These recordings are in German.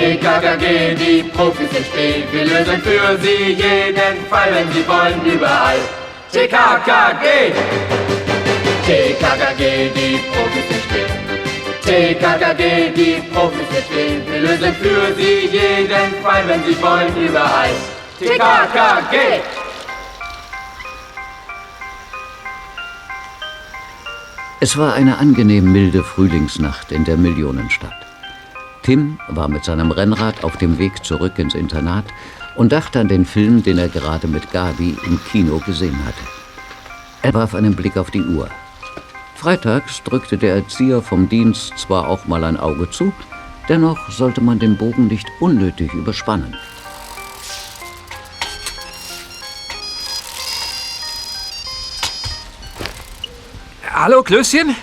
TKKG, die Profis im Spiel. Wir lösen für sie jeden Fall, wenn sie wollen, überall. TKKG! TKKG, die Profis im Spiel. TKKG, die Profis im Spiel. Wir lösen für sie jeden Fall, wenn sie wollen, überall. TKKG! Es war eine angenehm milde Frühlingsnacht in der Millionenstadt. Tim war mit seinem Rennrad auf dem Weg zurück ins Internat und dachte an den Film, den er gerade mit Gabi im Kino gesehen hatte. Er warf einen Blick auf die Uhr. Freitags drückte der Erzieher vom Dienst zwar auch mal ein Auge zu, dennoch sollte man den Bogen nicht unnötig überspannen. Hallo, Klößchen?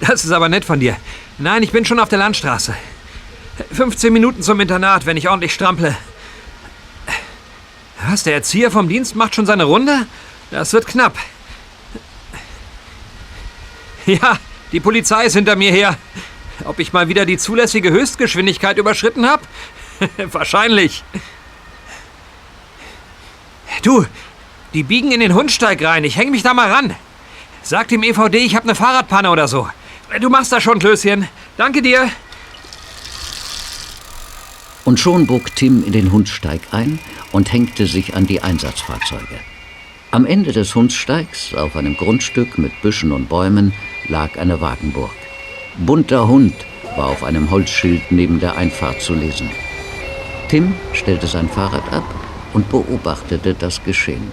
Das ist aber nett von dir. Nein, ich bin schon auf der Landstraße. 15 Minuten zum Internat, wenn ich ordentlich strample. Was, der Erzieher vom Dienst macht schon seine Runde? Das wird knapp. Ja, die Polizei ist hinter mir her. Ob ich mal wieder die zulässige Höchstgeschwindigkeit überschritten habe? Wahrscheinlich. Du, die biegen in den Hundsteig rein. Ich häng mich da mal ran. Sag dem EVD, ich habe eine Fahrradpanne oder so. Du machst das schon, Klößchen. Danke dir. Und schon bog Tim in den Hundsteig ein und hängte sich an die Einsatzfahrzeuge. Am Ende des Hundsteigs, auf einem Grundstück mit Büschen und Bäumen, lag eine Wagenburg. Bunter Hund war auf einem Holzschild neben der Einfahrt zu lesen. Tim stellte sein Fahrrad ab und beobachtete das Geschehen.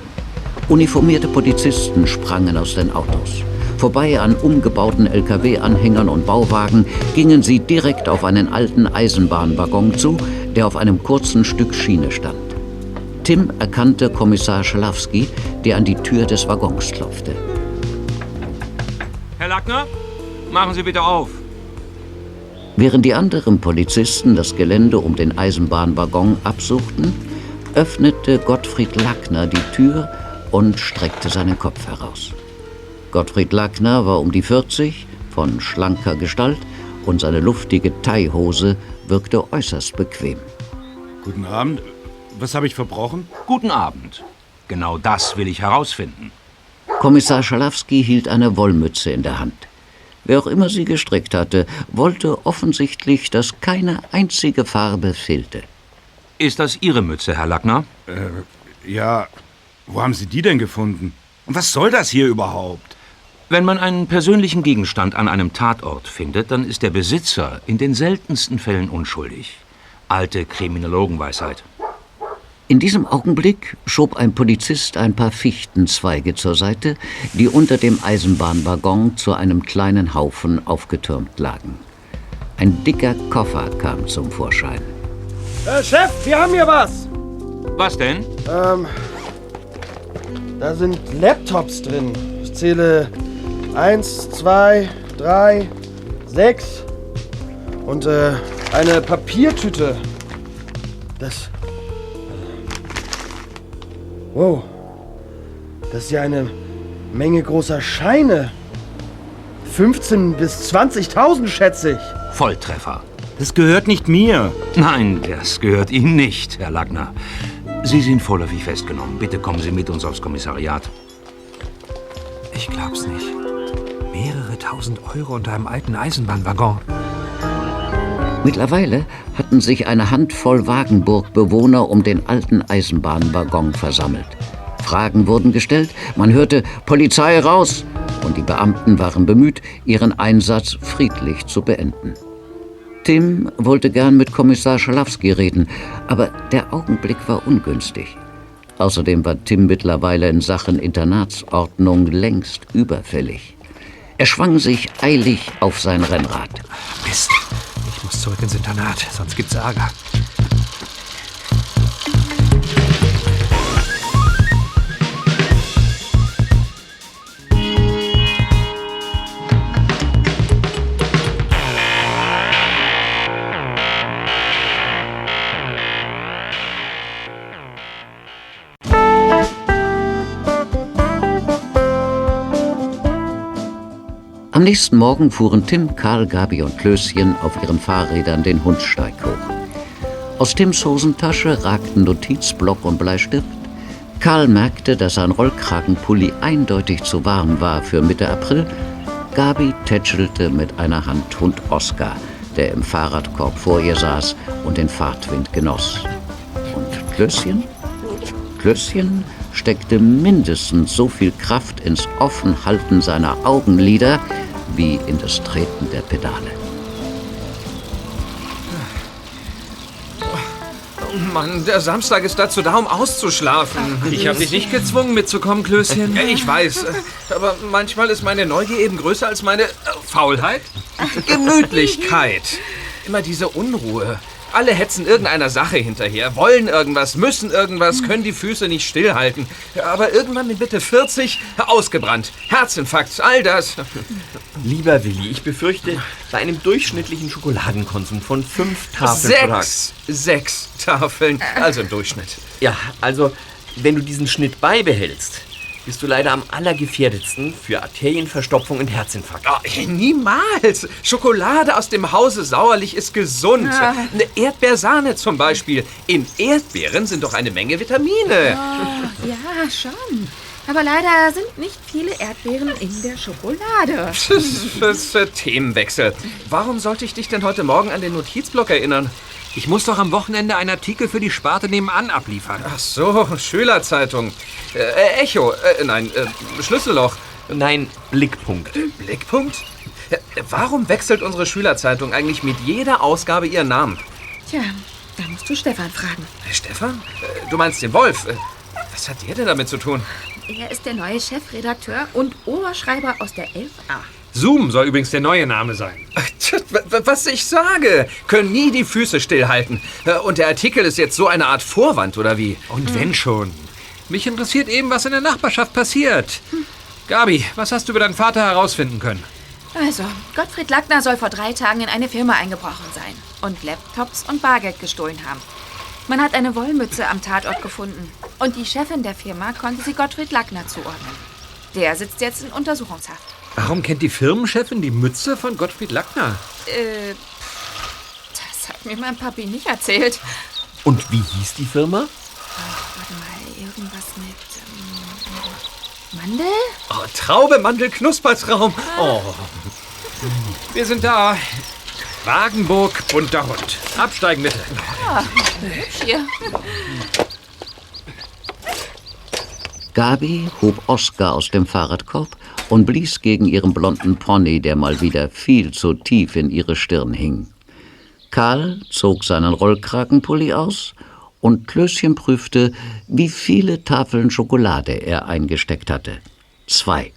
Uniformierte Polizisten sprangen aus den Autos. Vorbei an umgebauten Lkw-Anhängern und Bauwagen gingen sie direkt auf einen alten Eisenbahnwaggon zu, der auf einem kurzen Stück Schiene stand. Tim erkannte Kommissar Schalawski, der an die Tür des Waggons klopfte. Herr Lackner, machen Sie bitte auf. Während die anderen Polizisten das Gelände um den Eisenbahnwaggon absuchten, öffnete Gottfried Lackner die Tür und streckte seinen Kopf heraus. Gottfried Lackner war um die 40, von schlanker Gestalt und seine luftige Teihose wirkte äußerst bequem. Guten Abend. Was habe ich verbrochen? Guten Abend. Genau das will ich herausfinden. Kommissar Schalawski hielt eine Wollmütze in der Hand. Wer auch immer sie gestrickt hatte, wollte offensichtlich, dass keine einzige Farbe fehlte. Ist das Ihre Mütze, Herr Lackner? Äh, ja, wo haben Sie die denn gefunden? Und was soll das hier überhaupt? Wenn man einen persönlichen Gegenstand an einem Tatort findet, dann ist der Besitzer in den seltensten Fällen unschuldig. Alte Kriminologenweisheit. In diesem Augenblick schob ein Polizist ein paar Fichtenzweige zur Seite, die unter dem Eisenbahnwaggon zu einem kleinen Haufen aufgetürmt lagen. Ein dicker Koffer kam zum Vorschein. Äh, Chef, wir haben hier was. Was denn? Ähm, da sind Laptops drin. Ich zähle eins, zwei, drei, sechs und äh, eine Papiertüte. Das. Wow. Das ist ja eine Menge großer Scheine. 15 bis 20.000 schätze ich. Volltreffer. Das gehört nicht mir. Nein, das gehört Ihnen nicht, Herr Lackner. Sie sind vorläufig festgenommen. Bitte kommen Sie mit uns aufs Kommissariat. Ich glaub's nicht. Mehrere tausend Euro unter einem alten Eisenbahnwaggon. Mittlerweile hatten sich eine Handvoll Wagenburg-Bewohner um den alten Eisenbahnwaggon versammelt. Fragen wurden gestellt, man hörte Polizei raus und die Beamten waren bemüht, ihren Einsatz friedlich zu beenden. Tim wollte gern mit Kommissar Schalawski reden, aber der Augenblick war ungünstig. Außerdem war Tim mittlerweile in Sachen Internatsordnung längst überfällig. Er schwang sich eilig auf sein Rennrad. Mist. Ich muss zurück ins Internat, sonst gibt's Ärger. Am nächsten Morgen fuhren Tim, Karl, Gabi und Klößchen auf ihren Fahrrädern den Hundsteig hoch. Aus Tims Hosentasche ragten Notizblock und Bleistift. Karl merkte, dass sein Rollkragenpulli eindeutig zu warm war für Mitte April. Gabi tätschelte mit einer Hand Hund Oskar, der im Fahrradkorb vor ihr saß und den Fahrtwind genoss. Und Klößchen? Klößchen steckte mindestens so viel Kraft ins Offenhalten seiner Augenlider wie in das Treten der Pedale. Mann, der Samstag ist dazu da, um auszuschlafen. Ich habe dich nicht gezwungen mitzukommen, Klößchen. Ich weiß, aber manchmal ist meine Neugier eben größer als meine äh, Faulheit. Gemütlichkeit. Immer diese Unruhe. Alle hetzen irgendeiner Sache hinterher, wollen irgendwas, müssen irgendwas, können die Füße nicht stillhalten. Aber irgendwann mit Mitte 40 ausgebrannt. Herzinfarkt, all das. Lieber Willi, ich befürchte, bei einem durchschnittlichen Schokoladenkonsum von fünf Tafeln pro Tag. Sechs, sechs Tafeln, also im Durchschnitt. Ja, also, wenn du diesen Schnitt beibehältst, bist du leider am allergefährdetsten für Arterienverstopfung und Herzinfarkt. Oh, niemals! Schokolade aus dem Hause Sauerlich ist gesund. Eine Erdbeersahne zum Beispiel. In Erdbeeren sind doch eine Menge Vitamine. Ja, schon. Aber leider sind nicht viele Erdbeeren in der Schokolade. Themenwechsel. Warum sollte ich dich denn heute Morgen an den Notizblock erinnern? Ich muss doch am Wochenende einen Artikel für die Sparte nebenan abliefern. Ach so, Schülerzeitung. Äh, Echo, äh, nein, äh, Schlüsselloch. Nein, Blickpunkt. Blickpunkt? Äh, Warum wechselt unsere Schülerzeitung eigentlich mit jeder Ausgabe ihren Namen? Tja, da musst du Stefan fragen. Äh, Stefan? Äh, Du meinst den Wolf? Äh, Was hat der denn damit zu tun? Er ist der neue Chefredakteur und Oberschreiber aus der 11a. Zoom soll übrigens der neue Name sein. Was ich sage, können nie die Füße stillhalten. Äh, Und der Artikel ist jetzt so eine Art Vorwand, oder wie? Und wenn schon. Mich interessiert eben, was in der Nachbarschaft passiert. Gabi, was hast du über deinen Vater herausfinden können? Also, Gottfried Lackner soll vor drei Tagen in eine Firma eingebrochen sein und Laptops und Bargeld gestohlen haben. Man hat eine Wollmütze am Tatort gefunden und die Chefin der Firma konnte sie Gottfried Lackner zuordnen. Der sitzt jetzt in Untersuchungshaft. Warum kennt die Firmenchefin die Mütze von Gottfried Lackner? Äh, das hat mir mein Papi nicht erzählt. Und wie hieß die Firma? Warte mal, irgendwas mit ähm, Mandel? Oh, Traube, Mandel, Knuspertraum. Oh, Wir sind da. Wagenburg, bunter Hund. Absteigen bitte. Hier. Gabi hob Oskar aus dem Fahrradkorb und blies gegen ihren blonden Pony, der mal wieder viel zu tief in ihre Stirn hing. Karl zog seinen Rollkragenpulli aus und Klößchen prüfte, wie viele Tafeln Schokolade er eingesteckt hatte. Zwei.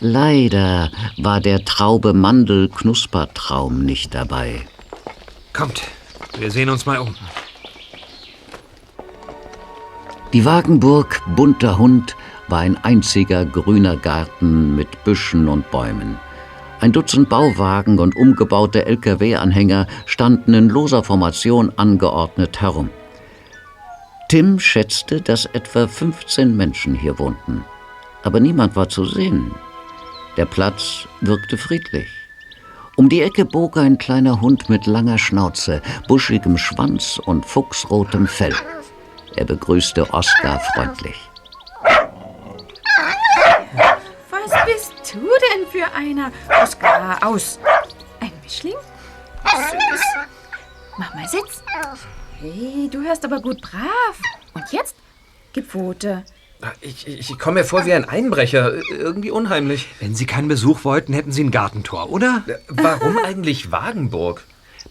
Leider war der Traube-Mandel-Knuspertraum nicht dabei. Kommt, wir sehen uns mal um. Die Wagenburg Bunter Hund war ein einziger grüner Garten mit Büschen und Bäumen. Ein Dutzend Bauwagen und umgebaute Lkw-Anhänger standen in loser Formation angeordnet herum. Tim schätzte, dass etwa 15 Menschen hier wohnten. Aber niemand war zu sehen. Der Platz wirkte friedlich. Um die Ecke bog ein kleiner Hund mit langer Schnauze, buschigem Schwanz und fuchsrotem Fell. Er begrüßte Oskar freundlich. Was bist du denn für einer? Oskar, aus. Ein Mischling? Süß. Mach mal Sitz. Hey, du hörst aber gut brav. Und jetzt? Gib Pfote. ich, ich, ich komme mir vor wie ein Einbrecher. Irgendwie unheimlich. Wenn Sie keinen Besuch wollten, hätten Sie ein Gartentor, oder? Warum eigentlich Wagenburg?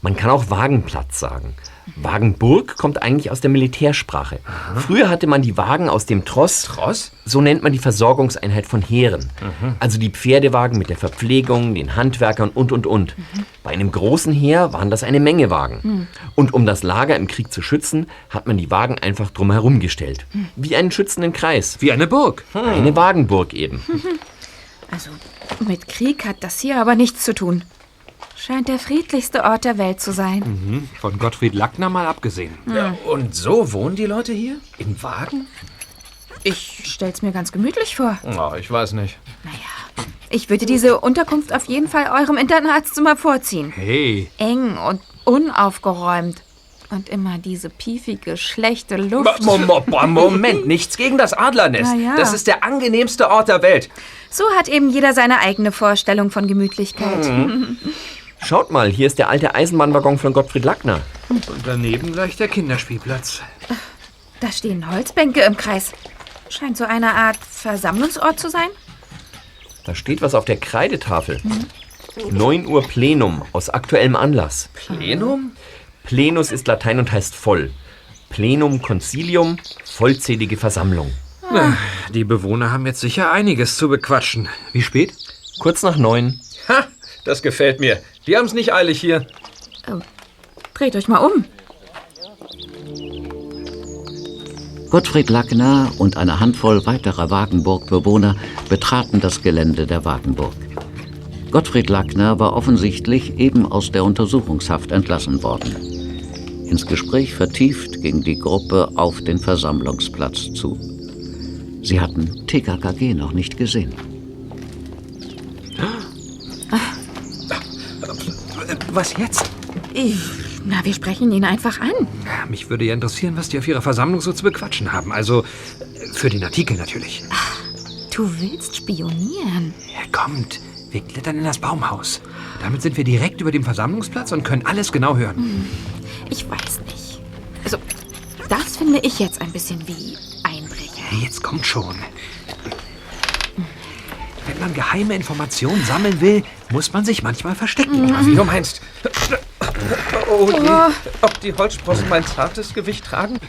Man kann auch Wagenplatz sagen. Wagenburg kommt eigentlich aus der Militärsprache. Früher hatte man die Wagen aus dem Tross. Tross? So nennt man die Versorgungseinheit von Heeren. Also die Pferdewagen mit der Verpflegung, den Handwerkern und, und, und. Bei einem großen Heer waren das eine Menge Wagen. Und um das Lager im Krieg zu schützen, hat man die Wagen einfach drumherum gestellt. Wie einen schützenden Kreis. Wie eine Burg. Eine Wagenburg eben. Also, mit Krieg hat das hier aber nichts zu tun. Scheint der friedlichste Ort der Welt zu sein. Von Gottfried Lackner mal abgesehen. Ja, und so wohnen die Leute hier? In Wagen? Ich stell's mir ganz gemütlich vor. Oh, ich weiß nicht. Naja, Ich würde diese Unterkunft auf jeden Fall eurem Internatszimmer vorziehen. Hey. Eng und unaufgeräumt. Und immer diese piefige, schlechte Luft. Mo- mo- mo- Moment, nichts gegen das Adlernest. Ja. Das ist der angenehmste Ort der Welt. So hat eben jeder seine eigene Vorstellung von Gemütlichkeit. Schaut mal, hier ist der alte Eisenbahnwaggon von Gottfried Lackner. Und daneben gleich der Kinderspielplatz. Da stehen Holzbänke im Kreis. Scheint so eine Art Versammlungsort zu sein. Da steht was auf der Kreidetafel. 9 Uhr Plenum aus aktuellem Anlass. Plenum? Plenus ist Latein und heißt voll. Plenum Concilium, vollzählige Versammlung. Na, die Bewohner haben jetzt sicher einiges zu bequatschen. Wie spät? Kurz nach neun. Ha, das gefällt mir. Die haben es nicht eilig hier. Dreht euch mal um. Gottfried Lackner und eine Handvoll weiterer Wagenburg-Bewohner betraten das Gelände der Wagenburg. Gottfried Lackner war offensichtlich eben aus der Untersuchungshaft entlassen worden. Ins Gespräch vertieft ging die Gruppe auf den Versammlungsplatz zu. Sie hatten TKKG noch nicht gesehen. Was jetzt? Ich, na, wir sprechen ihn einfach an. Mich würde ja interessieren, was die auf ihrer Versammlung so zu bequatschen haben. Also für den Artikel natürlich. Du willst spionieren. Ja, kommt. Wir klettern in das Baumhaus. Damit sind wir direkt über dem Versammlungsplatz und können alles genau hören. Ich weiß nicht. Also, das finde ich jetzt ein bisschen wie Einbrecher. Jetzt kommt schon. Wenn man geheime Informationen sammeln will, muss man sich manchmal verstecken. Wie du meinst. Oh je. Ob die Holzsprossen mein zartes Gewicht tragen?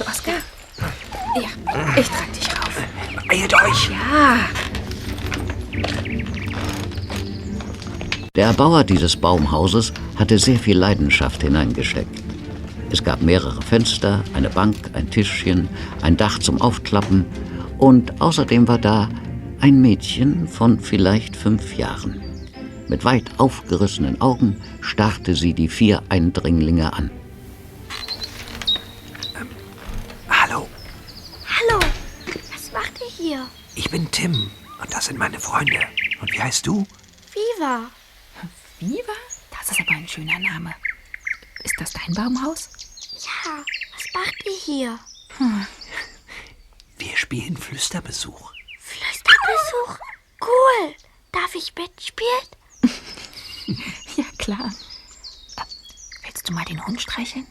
Oskar? Ja, ich trag dich rauf. Eilt euch! Ja, Der Erbauer dieses Baumhauses hatte sehr viel Leidenschaft hineingesteckt. Es gab mehrere Fenster, eine Bank, ein Tischchen, ein Dach zum Aufklappen und außerdem war da ein Mädchen von vielleicht fünf Jahren. Mit weit aufgerissenen Augen starrte sie die vier Eindringlinge an. Hallo, Hallo, was macht ihr hier? ich bin Tim und das sind meine Freunde. Und wie heißt du? Viva. Viva? Das ist aber ein schöner Name. Ist das dein Baumhaus? Ja, was macht ihr hier? Wir spielen Flüsterbesuch. Flüsterbesuch? Cool. Darf ich mitspielen? Ja, klar. Willst du mal den Hund streicheln?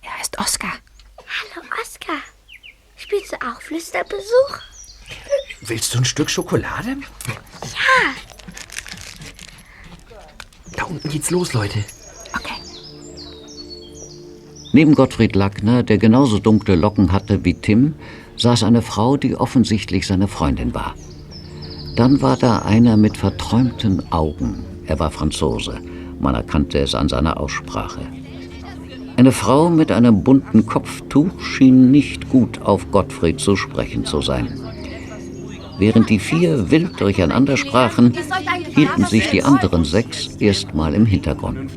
Er heißt Oskar. Hallo, Oskar. Spielst du auch Flüsterbesuch? Willst du ein Stück Schokolade? Ja. Da unten geht's los, Leute. Okay. Neben Gottfried Lackner, der genauso dunkle Locken hatte wie Tim, saß eine Frau, die offensichtlich seine Freundin war. Dann war da einer mit verträumten Augen. Er war Franzose. Man erkannte es an seiner Aussprache. Eine Frau mit einem bunten Kopftuch schien nicht gut auf Gottfried zu sprechen zu sein. Während die vier wild durcheinander sprachen, hielten sich die anderen sechs erstmal im Hintergrund.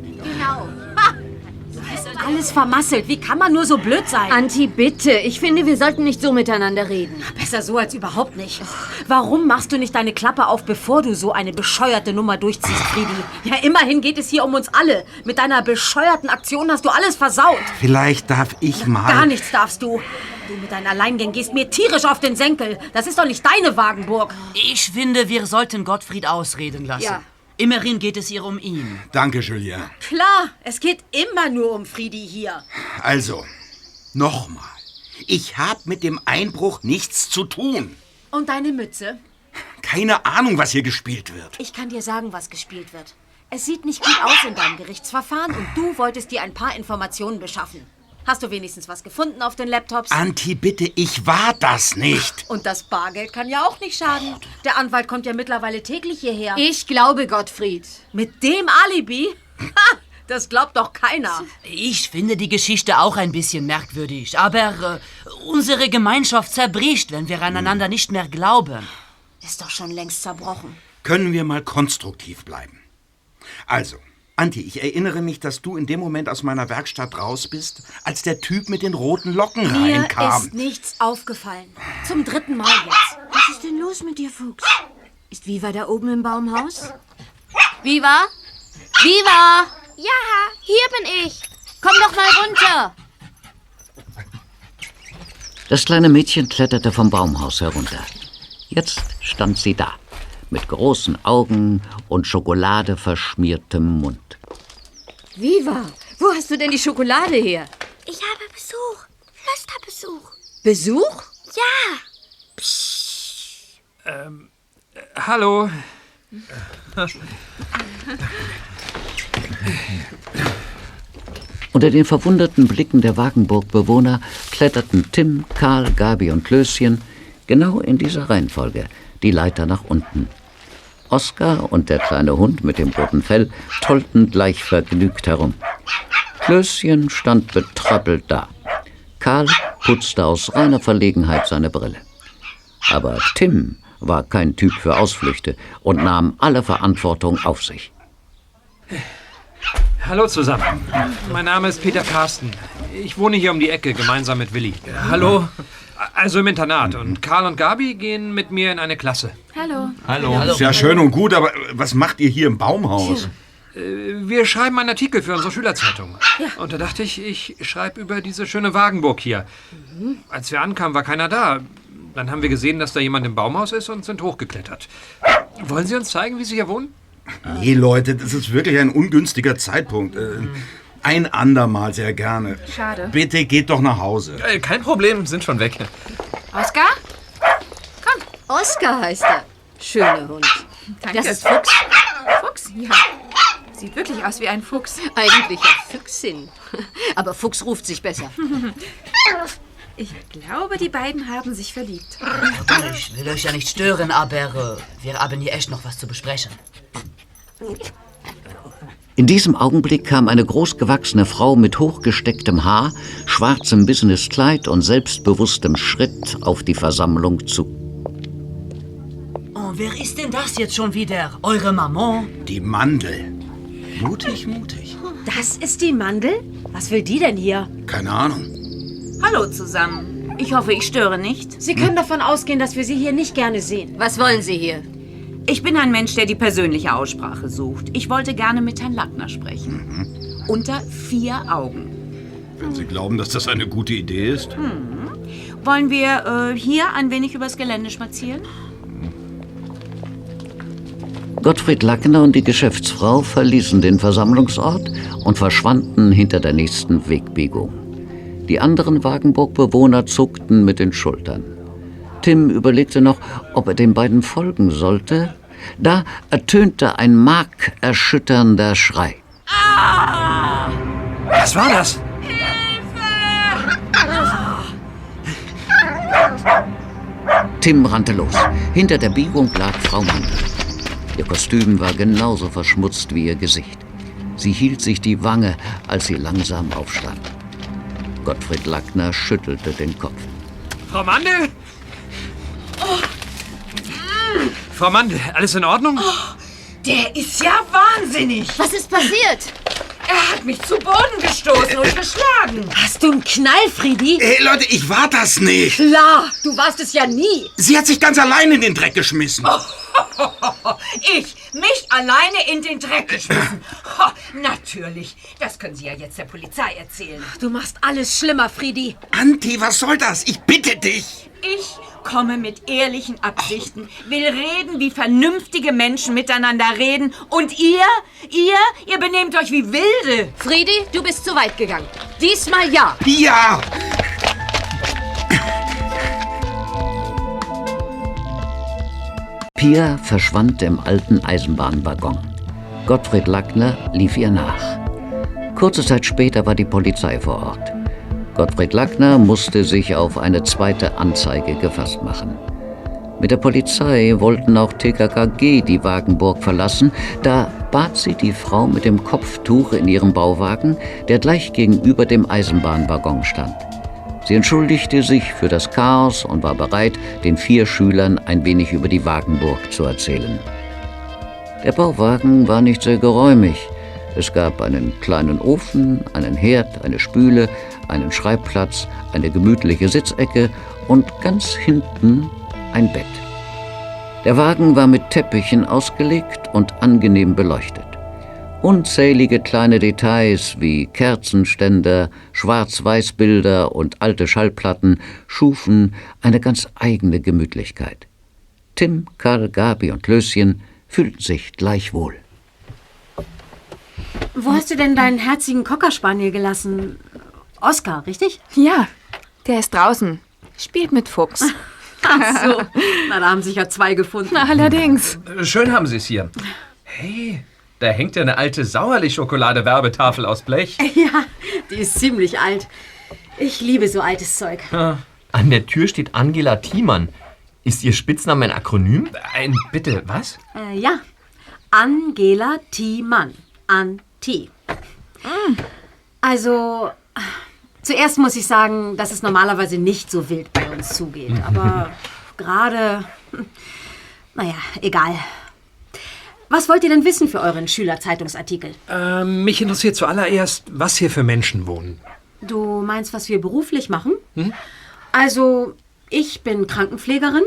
Alles vermasselt. Wie kann man nur so blöd sein? Anti, bitte. Ich finde, wir sollten nicht so miteinander reden. Besser so als überhaupt nicht. Warum machst du nicht deine Klappe auf, bevor du so eine bescheuerte Nummer durchziehst, Friedi? Ja, immerhin geht es hier um uns alle. Mit deiner bescheuerten Aktion hast du alles versaut. Vielleicht darf ich mal. Gar nichts darfst du. Du mit deinen Alleingängen gehst mir tierisch auf den Senkel. Das ist doch nicht deine Wagenburg. Ich finde, wir sollten Gottfried ausreden lassen. Ja. Immerhin geht es hier um ihn. Danke, Julien. Klar, es geht immer nur um Friedi hier. Also, nochmal. Ich habe mit dem Einbruch nichts zu tun. Und deine Mütze? Keine Ahnung, was hier gespielt wird. Ich kann dir sagen, was gespielt wird. Es sieht nicht gut aus in deinem Gerichtsverfahren und du wolltest dir ein paar Informationen beschaffen. Hast du wenigstens was gefunden auf den Laptops? Anti, bitte, ich war das nicht. Und das Bargeld kann ja auch nicht schaden. Der Anwalt kommt ja mittlerweile täglich hierher. Ich glaube Gottfried. Mit dem Alibi? Ha, das glaubt doch keiner. Ich finde die Geschichte auch ein bisschen merkwürdig, aber äh, unsere Gemeinschaft zerbricht, wenn wir aneinander nicht mehr glauben. Ist doch schon längst zerbrochen. Können wir mal konstruktiv bleiben? Also, Anti, ich erinnere mich, dass du in dem Moment aus meiner Werkstatt raus bist, als der Typ mit den roten Locken Mir reinkam. ist nichts aufgefallen. Zum dritten Mal jetzt. Was ist denn los mit dir, Fuchs? Ist Viva da oben im Baumhaus? Viva? Viva! Ja, hier bin ich. Komm doch mal runter. Das kleine Mädchen kletterte vom Baumhaus herunter. Jetzt stand sie da, mit großen Augen und schokoladeverschmiertem Mund. Viva, wo hast du denn die Schokolade her? Ich habe Besuch. Flüsterbesuch. Besuch? Ja. Ähm, äh, hallo. Unter den verwunderten Blicken der Wagenburg-Bewohner kletterten Tim, Karl, Gabi und Klößchen genau in dieser Reihenfolge die Leiter nach unten. Oskar und der kleine Hund mit dem roten Fell tollten gleich vergnügt herum. Klößchen stand betröppelt da. Karl putzte aus reiner Verlegenheit seine Brille. Aber Tim war kein Typ für Ausflüchte und nahm alle Verantwortung auf sich. Hallo zusammen. Mein Name ist Peter Carsten. Ich wohne hier um die Ecke, gemeinsam mit Willi. Hallo. Also im Internat. Und Karl und Gabi gehen mit mir in eine Klasse. Hallo. Hallo. Ist ja schön und gut, aber was macht ihr hier im Baumhaus? Äh, Wir schreiben einen Artikel für unsere Schülerzeitung. Und da dachte ich, ich schreibe über diese schöne Wagenburg hier. Als wir ankamen, war keiner da. Dann haben wir gesehen, dass da jemand im Baumhaus ist und sind hochgeklettert. Wollen Sie uns zeigen, wie Sie hier wohnen? Nee, Leute, das ist wirklich ein ungünstiger Zeitpunkt. Äh, Ein andermal sehr gerne. Schade. Bitte geht doch nach Hause. Äh, kein Problem, sind schon weg. Oskar? Oskar heißt er. Schöner Hund. Danke. Das ist Fuchs. Fuchs? Ja. Sieht wirklich aus wie ein Fuchs. Eigentlich ein Füchsin. Aber Fuchs ruft sich besser. Ich glaube, die beiden haben sich verliebt. Ich will euch ja nicht stören, aber äh, wir haben hier echt noch was zu besprechen. In diesem Augenblick kam eine großgewachsene Frau mit hochgestecktem Haar, schwarzem Businesskleid und selbstbewusstem Schritt auf die Versammlung zu. Oh, wer ist denn das jetzt schon wieder? Eure Maman? Die Mandel. Mutig, mutig. Das ist die Mandel? Was will die denn hier? Keine Ahnung. Hallo zusammen. Ich hoffe, ich störe nicht. Sie können davon ausgehen, dass wir Sie hier nicht gerne sehen. Was wollen Sie hier? Ich bin ein Mensch, der die persönliche Aussprache sucht. Ich wollte gerne mit Herrn Lackner sprechen. Unter vier Augen. Wenn Sie glauben, dass das eine gute Idee ist. Wollen wir äh, hier ein wenig übers Gelände spazieren? Gottfried Lackner und die Geschäftsfrau verließen den Versammlungsort und verschwanden hinter der nächsten Wegbiegung. Die anderen Wagenburg-Bewohner zuckten mit den Schultern. Tim überlegte noch, ob er den beiden folgen sollte. Da ertönte ein markerschütternder Schrei. Was war das? Tim rannte los. Hinter der Biegung lag Frau Mandel. Ihr Kostüm war genauso verschmutzt wie ihr Gesicht. Sie hielt sich die Wange, als sie langsam aufstand. Gottfried Lackner schüttelte den Kopf. Frau Mandel? Frau Mandel, alles in Ordnung? Der ist ja wahnsinnig. Was ist passiert? Er hat mich zu Boden gestoßen und geschlagen. Hast du einen Knall, Friedi? Ey, Leute, ich war das nicht. Klar, du warst es ja nie. Sie hat sich ganz allein in den Dreck geschmissen. Ich, mich alleine in den Dreck geschmissen. Ho, natürlich. Das können Sie ja jetzt der Polizei erzählen. Du machst alles schlimmer, Friedi. Anti, was soll das? Ich bitte dich. Ich komme mit ehrlichen Absichten, will reden, wie vernünftige Menschen miteinander reden. Und ihr, ihr, ihr benehmt euch wie Wilde. Friedi, du bist zu weit gegangen. Diesmal ja. Ja. Pia verschwand im alten Eisenbahnwaggon. Gottfried Lackner lief ihr nach. Kurze Zeit später war die Polizei vor Ort. Gottfried Lackner musste sich auf eine zweite Anzeige gefasst machen. Mit der Polizei wollten auch TKKG die Wagenburg verlassen, da bat sie die Frau mit dem Kopftuch in ihrem Bauwagen, der gleich gegenüber dem Eisenbahnwaggon stand. Sie entschuldigte sich für das Chaos und war bereit, den vier Schülern ein wenig über die Wagenburg zu erzählen. Der Bauwagen war nicht sehr geräumig. Es gab einen kleinen Ofen, einen Herd, eine Spüle, einen Schreibplatz, eine gemütliche Sitzecke und ganz hinten ein Bett. Der Wagen war mit Teppichen ausgelegt und angenehm beleuchtet. Unzählige kleine Details wie Kerzenständer, Schwarz-Weiß-Bilder und alte Schallplatten schufen eine ganz eigene Gemütlichkeit. Tim, Karl, Gabi und Löschen fühlten sich gleich wohl. Wo hast du denn deinen herzigen Cockerspaniel gelassen? Oscar, richtig? Ja, der ist draußen. Spielt mit Fuchs. Ach so. Na, da haben sich ja zwei gefunden. Allerdings. Schön haben Sie es hier. Hey, da hängt ja eine alte Sauerlich-Schokolade-Werbetafel aus Blech. Ja, die ist ziemlich alt. Ich liebe so altes Zeug. An der Tür steht Angela Thiemann. Ist Ihr Spitzname ein Akronym? Ein bitte, was? Äh, ja. Angela Thiemann. An T. Also, zuerst muss ich sagen, dass es normalerweise nicht so wild bei uns zugeht. Aber gerade, hm, naja, egal. Was wollt ihr denn wissen für euren Schülerzeitungsartikel? Ähm, mich interessiert zuallererst, was hier für Menschen wohnen. Du meinst, was wir beruflich machen? Hm? Also, ich bin Krankenpflegerin.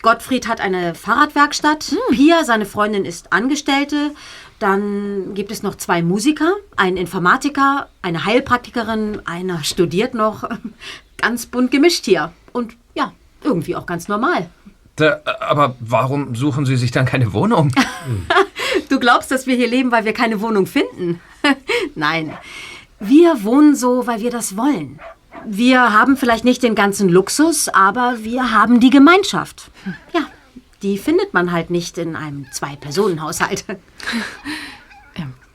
Gottfried hat eine Fahrradwerkstatt. Pia, seine Freundin, ist Angestellte. Dann gibt es noch zwei Musiker, einen Informatiker, eine Heilpraktikerin, einer studiert noch. Ganz bunt gemischt hier. Und ja, irgendwie auch ganz normal. Da, aber warum suchen Sie sich dann keine Wohnung? Du glaubst, dass wir hier leben, weil wir keine Wohnung finden? Nein. Wir wohnen so, weil wir das wollen. Wir haben vielleicht nicht den ganzen Luxus, aber wir haben die Gemeinschaft. Ja, die findet man halt nicht in einem Zwei-Personen-Haushalt.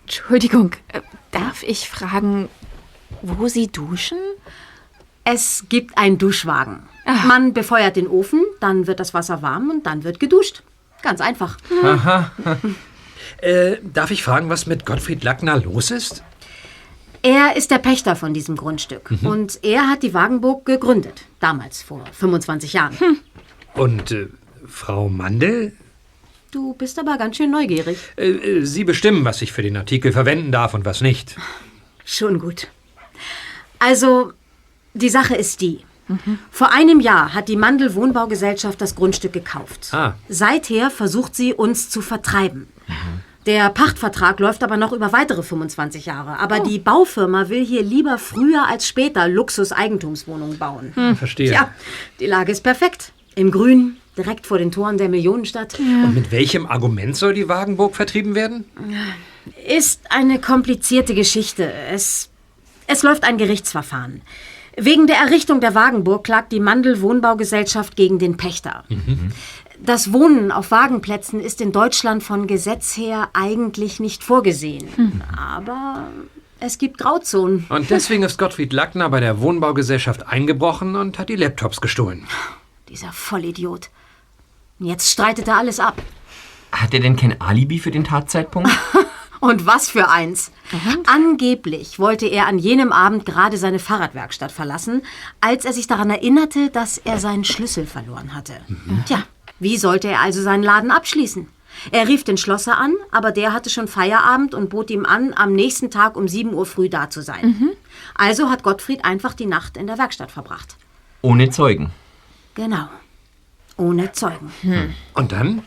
Entschuldigung, äh, darf ich fragen, wo Sie duschen? Es gibt einen Duschwagen. Man befeuert den Ofen, dann wird das Wasser warm und dann wird geduscht. Ganz einfach. Aha. Äh, darf ich fragen, was mit Gottfried Lackner los ist? Er ist der Pächter von diesem Grundstück. Mhm. Und er hat die Wagenburg gegründet. Damals, vor 25 Jahren. Und äh, Frau Mandel? Du bist aber ganz schön neugierig. Äh, äh, Sie bestimmen, was ich für den Artikel verwenden darf und was nicht. Schon gut. Also, die Sache ist die. Vor einem Jahr hat die Mandel Wohnbaugesellschaft das Grundstück gekauft. Ah. Seither versucht sie, uns zu vertreiben. Der Pachtvertrag läuft aber noch über weitere 25 Jahre. Aber die Baufirma will hier lieber früher als später Luxus-Eigentumswohnungen bauen. Hm, verstehe. Ja, die Lage ist perfekt. Im Grün, direkt vor den Toren der Millionenstadt. Und mit welchem Argument soll die Wagenburg vertrieben werden? Ist eine komplizierte Geschichte. Es, es läuft ein Gerichtsverfahren. Wegen der Errichtung der Wagenburg klagt die Mandel Wohnbaugesellschaft gegen den Pächter. Das Wohnen auf Wagenplätzen ist in Deutschland von Gesetz her eigentlich nicht vorgesehen. Aber es gibt Grauzonen. Und deswegen ist Gottfried Lackner bei der Wohnbaugesellschaft eingebrochen und hat die Laptops gestohlen. Dieser Vollidiot. Jetzt streitet er alles ab. Hat er denn kein Alibi für den Tatzeitpunkt? Und was für eins. Angeblich wollte er an jenem Abend gerade seine Fahrradwerkstatt verlassen, als er sich daran erinnerte, dass er seinen Schlüssel verloren hatte. Tja, wie sollte er also seinen Laden abschließen? Er rief den Schlosser an, aber der hatte schon Feierabend und bot ihm an, am nächsten Tag um 7 Uhr früh da zu sein. Also hat Gottfried einfach die Nacht in der Werkstatt verbracht. Ohne Zeugen. Genau. Ohne Zeugen. Und dann?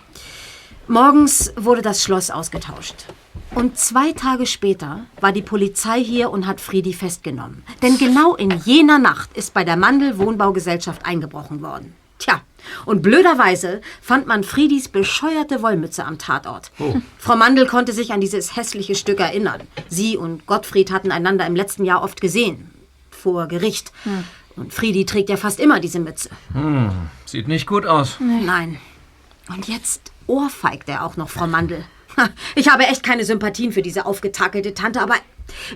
Morgens wurde das Schloss ausgetauscht. Und zwei Tage später war die Polizei hier und hat Friedi festgenommen. Denn genau in jener Nacht ist bei der Mandel Wohnbaugesellschaft eingebrochen worden. Tja, und blöderweise fand man Friedis bescheuerte Wollmütze am Tatort. Oh. Frau Mandel konnte sich an dieses hässliche Stück erinnern. Sie und Gottfried hatten einander im letzten Jahr oft gesehen. Vor Gericht. Und Friedi trägt ja fast immer diese Mütze. Hm, sieht nicht gut aus. Nein. Und jetzt ohrfeigt er auch noch Frau Mandel. Ich habe echt keine Sympathien für diese aufgetakelte Tante, aber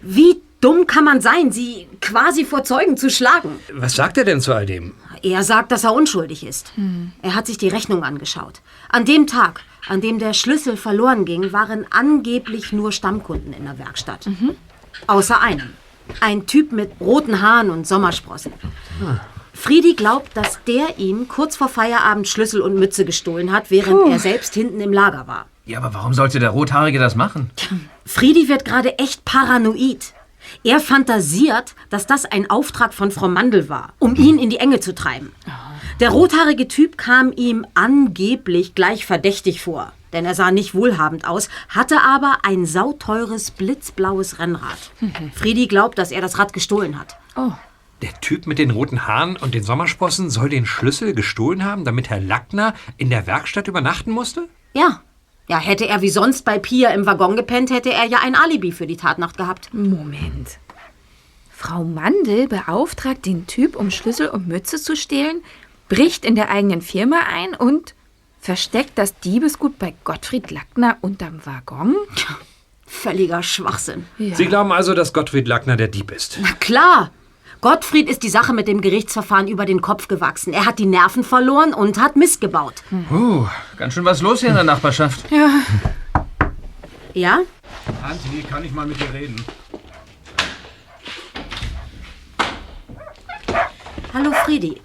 wie dumm kann man sein, sie quasi vor Zeugen zu schlagen? Was sagt er denn zu all dem? Er sagt, dass er unschuldig ist. Er hat sich die Rechnung angeschaut. An dem Tag, an dem der Schlüssel verloren ging, waren angeblich nur Stammkunden in der Werkstatt. Außer einem. Ein Typ mit roten Haaren und Sommersprossen. Friedi glaubt, dass der ihm kurz vor Feierabend Schlüssel und Mütze gestohlen hat, während Puh. er selbst hinten im Lager war. Ja, aber warum sollte der Rothaarige das machen? Friedi wird gerade echt paranoid. Er fantasiert, dass das ein Auftrag von Frau Mandel war, um ihn in die Enge zu treiben. Der rothaarige Typ kam ihm angeblich gleich verdächtig vor. Denn er sah nicht wohlhabend aus, hatte aber ein sauteures, blitzblaues Rennrad. Friedi glaubt, dass er das Rad gestohlen hat. Oh. Der Typ mit den roten Haaren und den Sommersprossen soll den Schlüssel gestohlen haben, damit Herr Lackner in der Werkstatt übernachten musste? Ja. Ja, hätte er wie sonst bei Pia im Waggon gepennt, hätte er ja ein Alibi für die Tatnacht gehabt. Moment. Frau Mandel beauftragt den Typ, um Schlüssel und Mütze zu stehlen, bricht in der eigenen Firma ein und versteckt das Diebesgut bei Gottfried Lackner unterm Waggon? Völliger Schwachsinn. Sie glauben also, dass Gottfried Lackner der Dieb ist? Na klar. Gottfried ist die Sache mit dem Gerichtsverfahren über den Kopf gewachsen. Er hat die Nerven verloren und hat Mist gebaut. Puh, ganz schön was los hier in der Nachbarschaft. Ja. Ja? Anti, kann ich mal mit dir reden? Hallo Friedi.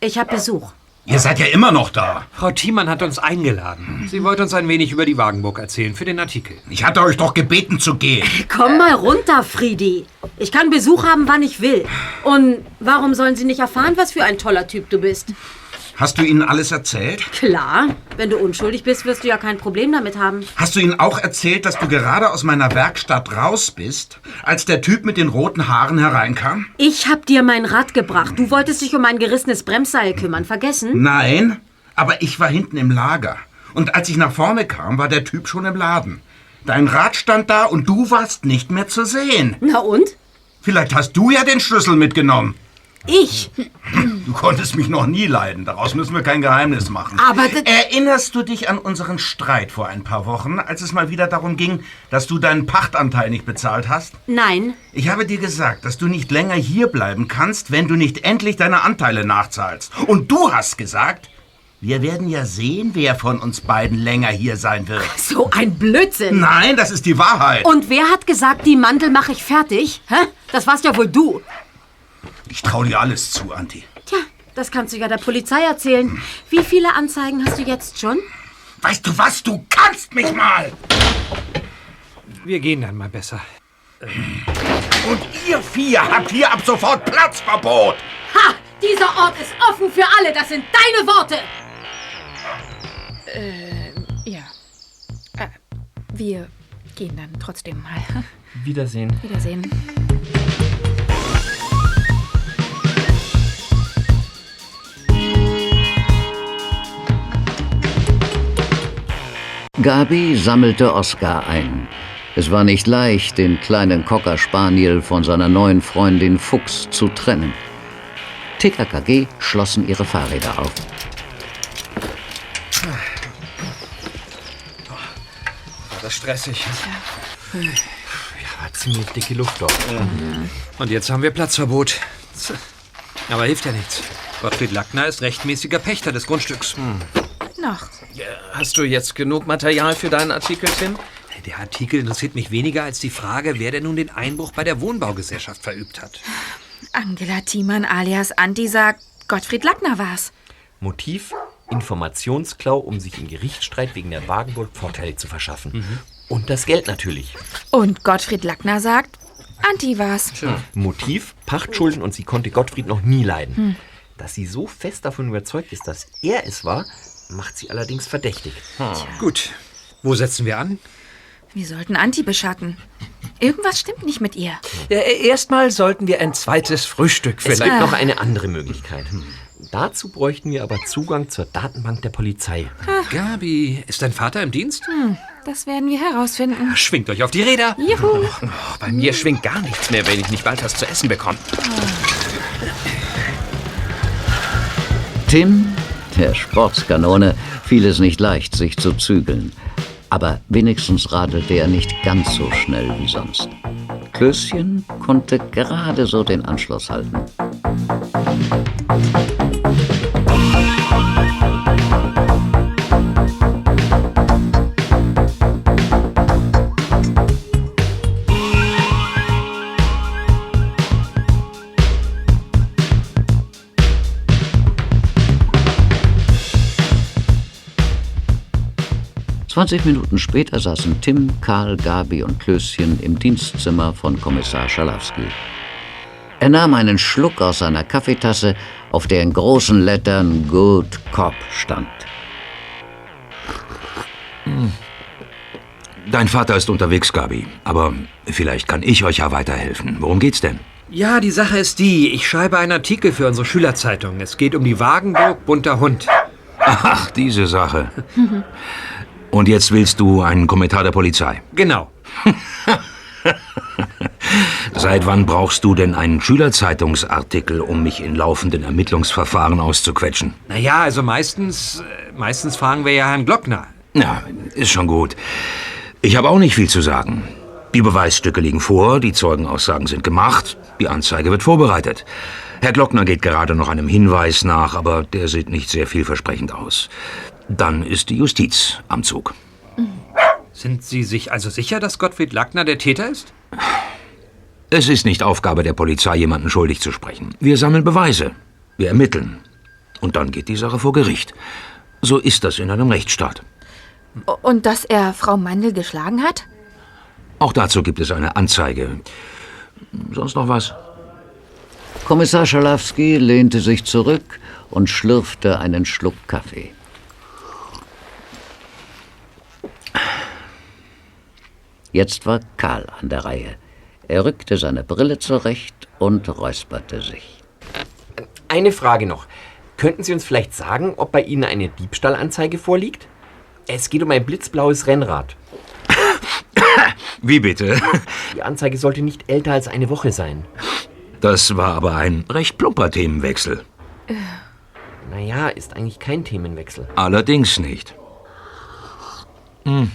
Ich habe Besuch. Ihr seid ja immer noch da. Frau Thiemann hat uns eingeladen. Sie wollte uns ein wenig über die Wagenburg erzählen für den Artikel. Ich hatte euch doch gebeten zu gehen. Komm mal runter, Friedi. Ich kann Besuch haben, wann ich will. Und warum sollen sie nicht erfahren, was für ein toller Typ du bist? Hast du ihnen alles erzählt? Klar. Wenn du unschuldig bist, wirst du ja kein Problem damit haben. Hast du ihnen auch erzählt, dass du gerade aus meiner Werkstatt raus bist, als der Typ mit den roten Haaren hereinkam? Ich hab dir mein Rad gebracht. Du wolltest dich um ein gerissenes Bremsseil kümmern. Vergessen? Nein, aber ich war hinten im Lager. Und als ich nach vorne kam, war der Typ schon im Laden. Dein Rad stand da und du warst nicht mehr zu sehen. Na und? Vielleicht hast du ja den Schlüssel mitgenommen. Ich? Du konntest mich noch nie leiden. Daraus müssen wir kein Geheimnis machen. Aber Erinnerst du dich an unseren Streit vor ein paar Wochen, als es mal wieder darum ging, dass du deinen Pachtanteil nicht bezahlt hast? Nein. Ich habe dir gesagt, dass du nicht länger hier bleiben kannst, wenn du nicht endlich deine Anteile nachzahlst. Und du hast gesagt, wir werden ja sehen, wer von uns beiden länger hier sein wird. So ein Blödsinn. Nein, das ist die Wahrheit. Und wer hat gesagt, die Mandel mache ich fertig? Hä? Das warst ja wohl du. Ich traue dir alles zu, Anti. Tja, das kannst du ja der Polizei erzählen. Wie viele Anzeigen hast du jetzt schon? Weißt du was? Du kannst mich mal! Wir gehen dann mal besser. Und ihr vier habt hier ab sofort Platzverbot! Ha! Dieser Ort ist offen für alle. Das sind deine Worte. Äh, ja. Äh, wir gehen dann trotzdem mal. Wiedersehen. Wiedersehen. Gabi sammelte Oskar ein. Es war nicht leicht, den kleinen Cocker Spaniel von seiner neuen Freundin Fuchs zu trennen. TKKG schlossen ihre Fahrräder auf. War das stressig. Ja, war ziemlich dicke Luft dort. Und jetzt haben wir Platzverbot. Aber hilft ja nichts. Gottfried Lackner ist rechtmäßiger Pächter des Grundstücks. Noch. Hast du jetzt genug Material für deinen Artikel, Tim? Der Artikel interessiert mich weniger als die Frage, wer denn nun den Einbruch bei der Wohnbaugesellschaft verübt hat. Angela Thiemann alias Anti sagt, Gottfried Lackner war's. Motiv? Informationsklau, um sich im Gerichtsstreit wegen der Wagenburg Vorteile zu verschaffen. Und das Geld natürlich. Und Gottfried Lackner sagt, Anti war's. Motiv? Pachtschulden und sie konnte Gottfried noch nie leiden. Hm. Dass sie so fest davon überzeugt ist, dass er es war, macht sie allerdings verdächtig. Gut. Wo setzen wir an? Wir sollten Anti beschatten. Irgendwas stimmt nicht mit ihr. Ja, erstmal sollten wir ein zweites Frühstück Es vielleicht. gibt noch eine andere Möglichkeit. Dazu bräuchten wir aber Zugang zur Datenbank der Polizei. Gabi, ist dein Vater im Dienst? Hm, das werden wir herausfinden. Schwingt euch auf die Räder. Juhu. Oh, bei mir schwingt gar nichts mehr, wenn ich nicht bald was zu essen bekomme. Tim, der Sportskanone, fiel es nicht leicht, sich zu zügeln. Aber wenigstens radelte er nicht ganz so schnell wie sonst. Klößchen konnte gerade so den Anschluss halten. Zwanzig Minuten später saßen Tim, Karl, Gabi und Klößchen im Dienstzimmer von Kommissar Schalowski. Er nahm einen Schluck aus seiner Kaffeetasse auf der in großen Lettern Good Cop stand. Dein Vater ist unterwegs, Gabi. Aber vielleicht kann ich euch ja weiterhelfen. Worum geht's denn? Ja, die Sache ist die, ich schreibe einen Artikel für unsere Schülerzeitung. Es geht um die Wagenburg Bunter Hund. Ach, diese Sache. Und jetzt willst du einen Kommentar der Polizei? Genau. Seit wann brauchst du denn einen Schülerzeitungsartikel, um mich in laufenden Ermittlungsverfahren auszuquetschen? Naja, also meistens, äh, meistens fragen wir ja Herrn Glockner. Ja, ist schon gut. Ich habe auch nicht viel zu sagen. Die Beweisstücke liegen vor, die Zeugenaussagen sind gemacht, die Anzeige wird vorbereitet. Herr Glockner geht gerade noch einem Hinweis nach, aber der sieht nicht sehr vielversprechend aus. Dann ist die Justiz am Zug. Sind Sie sich also sicher, dass Gottfried Lackner der Täter ist? Es ist nicht Aufgabe der Polizei, jemanden schuldig zu sprechen. Wir sammeln Beweise. Wir ermitteln. Und dann geht die Sache vor Gericht. So ist das in einem Rechtsstaat. Und dass er Frau Mandel geschlagen hat? Auch dazu gibt es eine Anzeige. Sonst noch was? Kommissar Schalawski lehnte sich zurück und schlürfte einen Schluck Kaffee. Jetzt war Karl an der Reihe. Er rückte seine Brille zurecht und räusperte sich. Eine Frage noch. Könnten Sie uns vielleicht sagen, ob bei Ihnen eine Diebstahlanzeige vorliegt? Es geht um ein blitzblaues Rennrad. Wie bitte? Die Anzeige sollte nicht älter als eine Woche sein. Das war aber ein recht plumper Themenwechsel. Naja, ist eigentlich kein Themenwechsel. Allerdings nicht. Hm.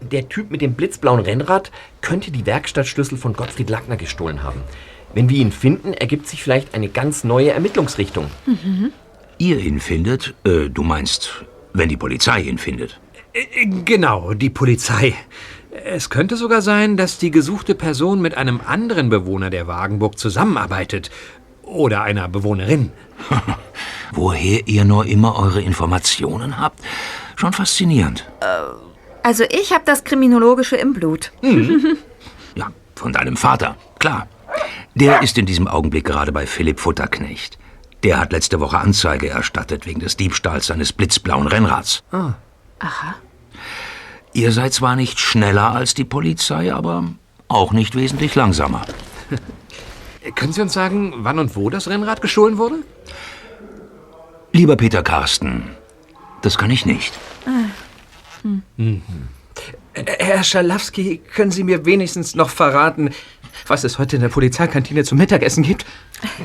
Der Typ mit dem blitzblauen Rennrad könnte die Werkstattschlüssel von Gottfried Lackner gestohlen haben. Wenn wir ihn finden, ergibt sich vielleicht eine ganz neue Ermittlungsrichtung. Mhm. Ihr ihn findet? Äh, du meinst, wenn die Polizei ihn findet? Äh, Genau, die Polizei. Es könnte sogar sein, dass die gesuchte Person mit einem anderen Bewohner der Wagenburg zusammenarbeitet. Oder einer Bewohnerin. Woher ihr nur immer eure Informationen habt? Schon faszinierend. Also ich habe das Kriminologische im Blut. Ja, von deinem Vater, klar. Der ist in diesem Augenblick gerade bei Philipp Futterknecht. Der hat letzte Woche Anzeige erstattet wegen des Diebstahls seines blitzblauen Rennrads. Ah. Aha. Ihr seid zwar nicht schneller als die Polizei, aber auch nicht wesentlich langsamer. Können Sie uns sagen, wann und wo das Rennrad gestohlen wurde? Lieber Peter Carsten, das kann ich nicht. Mhm. Äh, Herr Schalawski, können Sie mir wenigstens noch verraten, was es heute in der Polizeikantine zum Mittagessen gibt?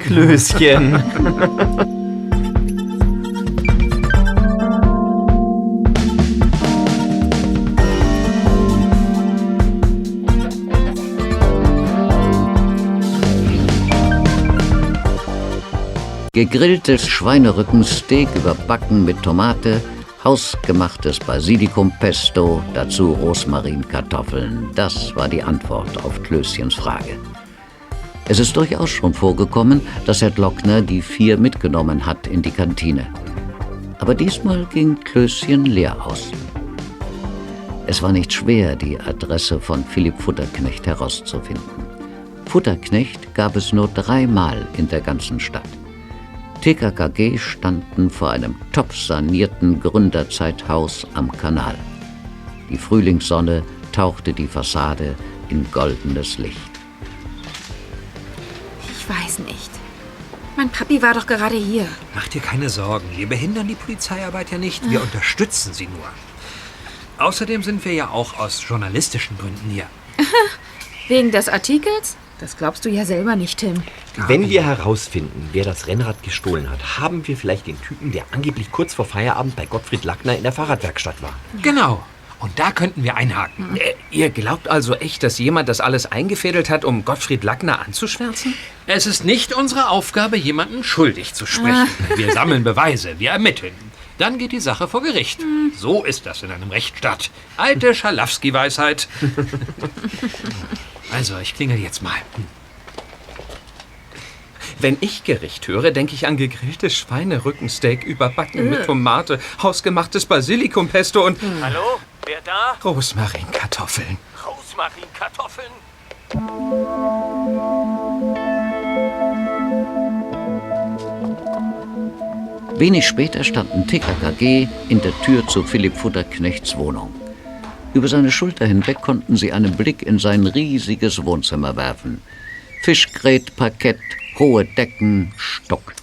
Klößchen. Gegrilltes Schweinerückensteak überbacken mit Tomate, hausgemachtes Basilikumpesto, dazu Rosmarinkartoffeln. Das war die Antwort auf Klößchens Frage. Es ist durchaus schon vorgekommen, dass Herr Glockner die vier mitgenommen hat in die Kantine. Aber diesmal ging Klößchen leer aus. Es war nicht schwer, die Adresse von Philipp Futterknecht herauszufinden. Futterknecht gab es nur dreimal in der ganzen Stadt. TKKG standen vor einem top sanierten Gründerzeithaus am Kanal. Die Frühlingssonne tauchte die Fassade in goldenes Licht. Ich weiß nicht. Mein Papi war doch gerade hier. Mach dir keine Sorgen. Wir behindern die Polizeiarbeit ja nicht. Wir unterstützen sie nur. Außerdem sind wir ja auch aus journalistischen Gründen hier. Wegen des Artikels? Das glaubst du ja selber nicht, Tim. Wenn wir herausfinden, wer das Rennrad gestohlen hat, haben wir vielleicht den Typen, der angeblich kurz vor Feierabend bei Gottfried Lackner in der Fahrradwerkstatt war. Genau. Und da könnten wir einhaken. Äh, Ihr glaubt also echt, dass jemand das alles eingefädelt hat, um Gottfried Lackner anzuschwärzen? Es ist nicht unsere Aufgabe, jemanden schuldig zu sprechen. Wir sammeln Beweise, wir ermitteln. Dann geht die Sache vor Gericht. So ist das in einem Rechtsstaat. Alte Schalawski-Weisheit. also, ich klingel jetzt mal. Wenn ich Gericht höre, denke ich an gegrilltes Schweinerückensteak überbacken mit Tomate, hausgemachtes Basilikumpesto und Hallo? Wer da? Rosmarinkartoffeln. Rosmarinkartoffeln? Wenig später standen TKKG in der Tür zu Philipp Futterknechts Wohnung. Über seine Schulter hinweg konnten sie einen Blick in sein riesiges Wohnzimmer werfen. Fischgrät, Parkett, hohe Decken, Stock.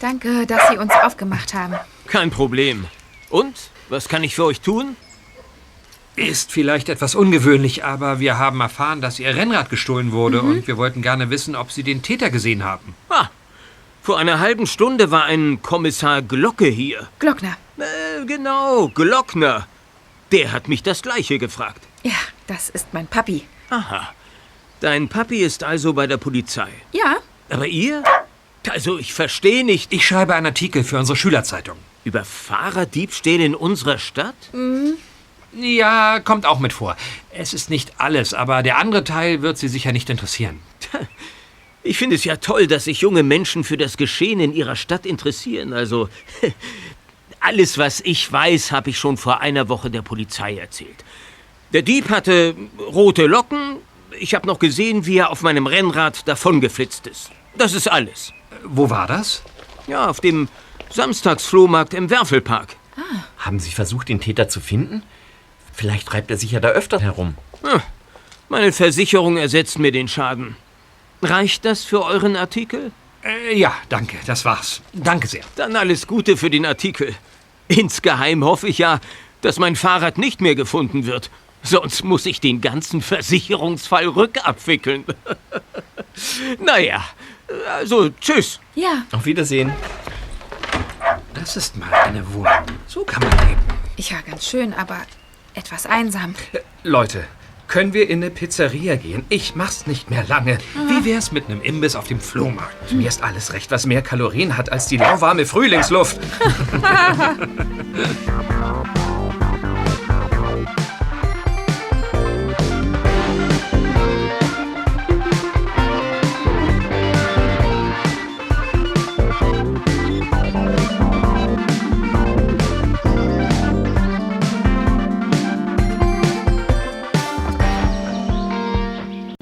Danke, dass Sie uns aufgemacht haben. Kein Problem. Und? Was kann ich für euch tun? Ist vielleicht etwas ungewöhnlich, aber wir haben erfahren, dass Ihr Rennrad gestohlen wurde Mhm. und wir wollten gerne wissen, ob Sie den Täter gesehen haben. Ah, vor einer halben Stunde war ein Kommissar Glocke hier. Glockner. Äh, genau, Glockner. Der hat mich das Gleiche gefragt. Ja, das ist mein Papi. Aha. Dein Papi ist also bei der Polizei. Ja, Aber ihr? Also, ich verstehe nicht. Ich schreibe einen Artikel für unsere Schülerzeitung. Über Fahrraddiebstähle in unserer Stadt? Mhm. Ja, kommt auch mit vor. Es ist nicht alles, aber der andere Teil wird Sie sicher nicht interessieren. Ich finde es ja toll, dass sich junge Menschen für das Geschehen in ihrer Stadt interessieren. Also, alles, was ich weiß, habe ich schon vor einer Woche der Polizei erzählt. Der Dieb hatte rote Locken. Ich habe noch gesehen, wie er auf meinem Rennrad davongeflitzt ist. Das ist alles. Wo war das? Ja, auf dem Samstagsflohmarkt im Werfelpark. Haben Sie versucht, den Täter zu finden? Vielleicht treibt er sich ja da öfter herum. Ah, Meine Versicherung ersetzt mir den Schaden. Reicht das für euren Artikel? Äh, ja, danke, das war's. Danke sehr. Dann alles Gute für den Artikel. Insgeheim hoffe ich ja, dass mein Fahrrad nicht mehr gefunden wird. Sonst muss ich den ganzen Versicherungsfall rückabwickeln. naja, also tschüss. ja. Auf Wiedersehen. Das ist mal eine Wohnung. So kann man leben. Ja, ganz schön, aber etwas einsam. Leute, können wir in eine Pizzeria gehen? Ich mach's nicht mehr lange. Ah. Wie wär's mit einem Imbiss auf dem Flohmarkt? Mir ist alles recht, was mehr Kalorien hat als die lauwarme Frühlingsluft.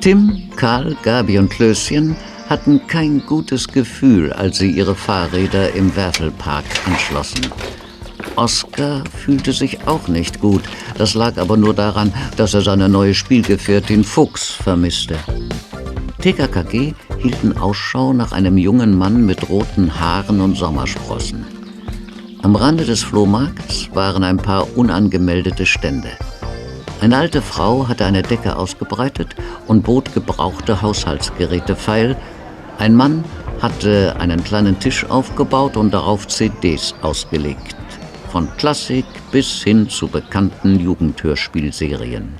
Tim, Karl, Gabi und Klößchen hatten kein gutes Gefühl, als sie ihre Fahrräder im Werfelpark anschlossen. Oskar fühlte sich auch nicht gut. Das lag aber nur daran, dass er seine neue Spielgefährtin Fuchs vermisste. TKKG hielten Ausschau nach einem jungen Mann mit roten Haaren und Sommersprossen. Am Rande des Flohmarkts waren ein paar unangemeldete Stände. Eine alte Frau hatte eine Decke ausgebreitet und bot gebrauchte Haushaltsgeräte feil. Ein Mann hatte einen kleinen Tisch aufgebaut und darauf CDs ausgelegt. Von Klassik bis hin zu bekannten Jugendhörspielserien.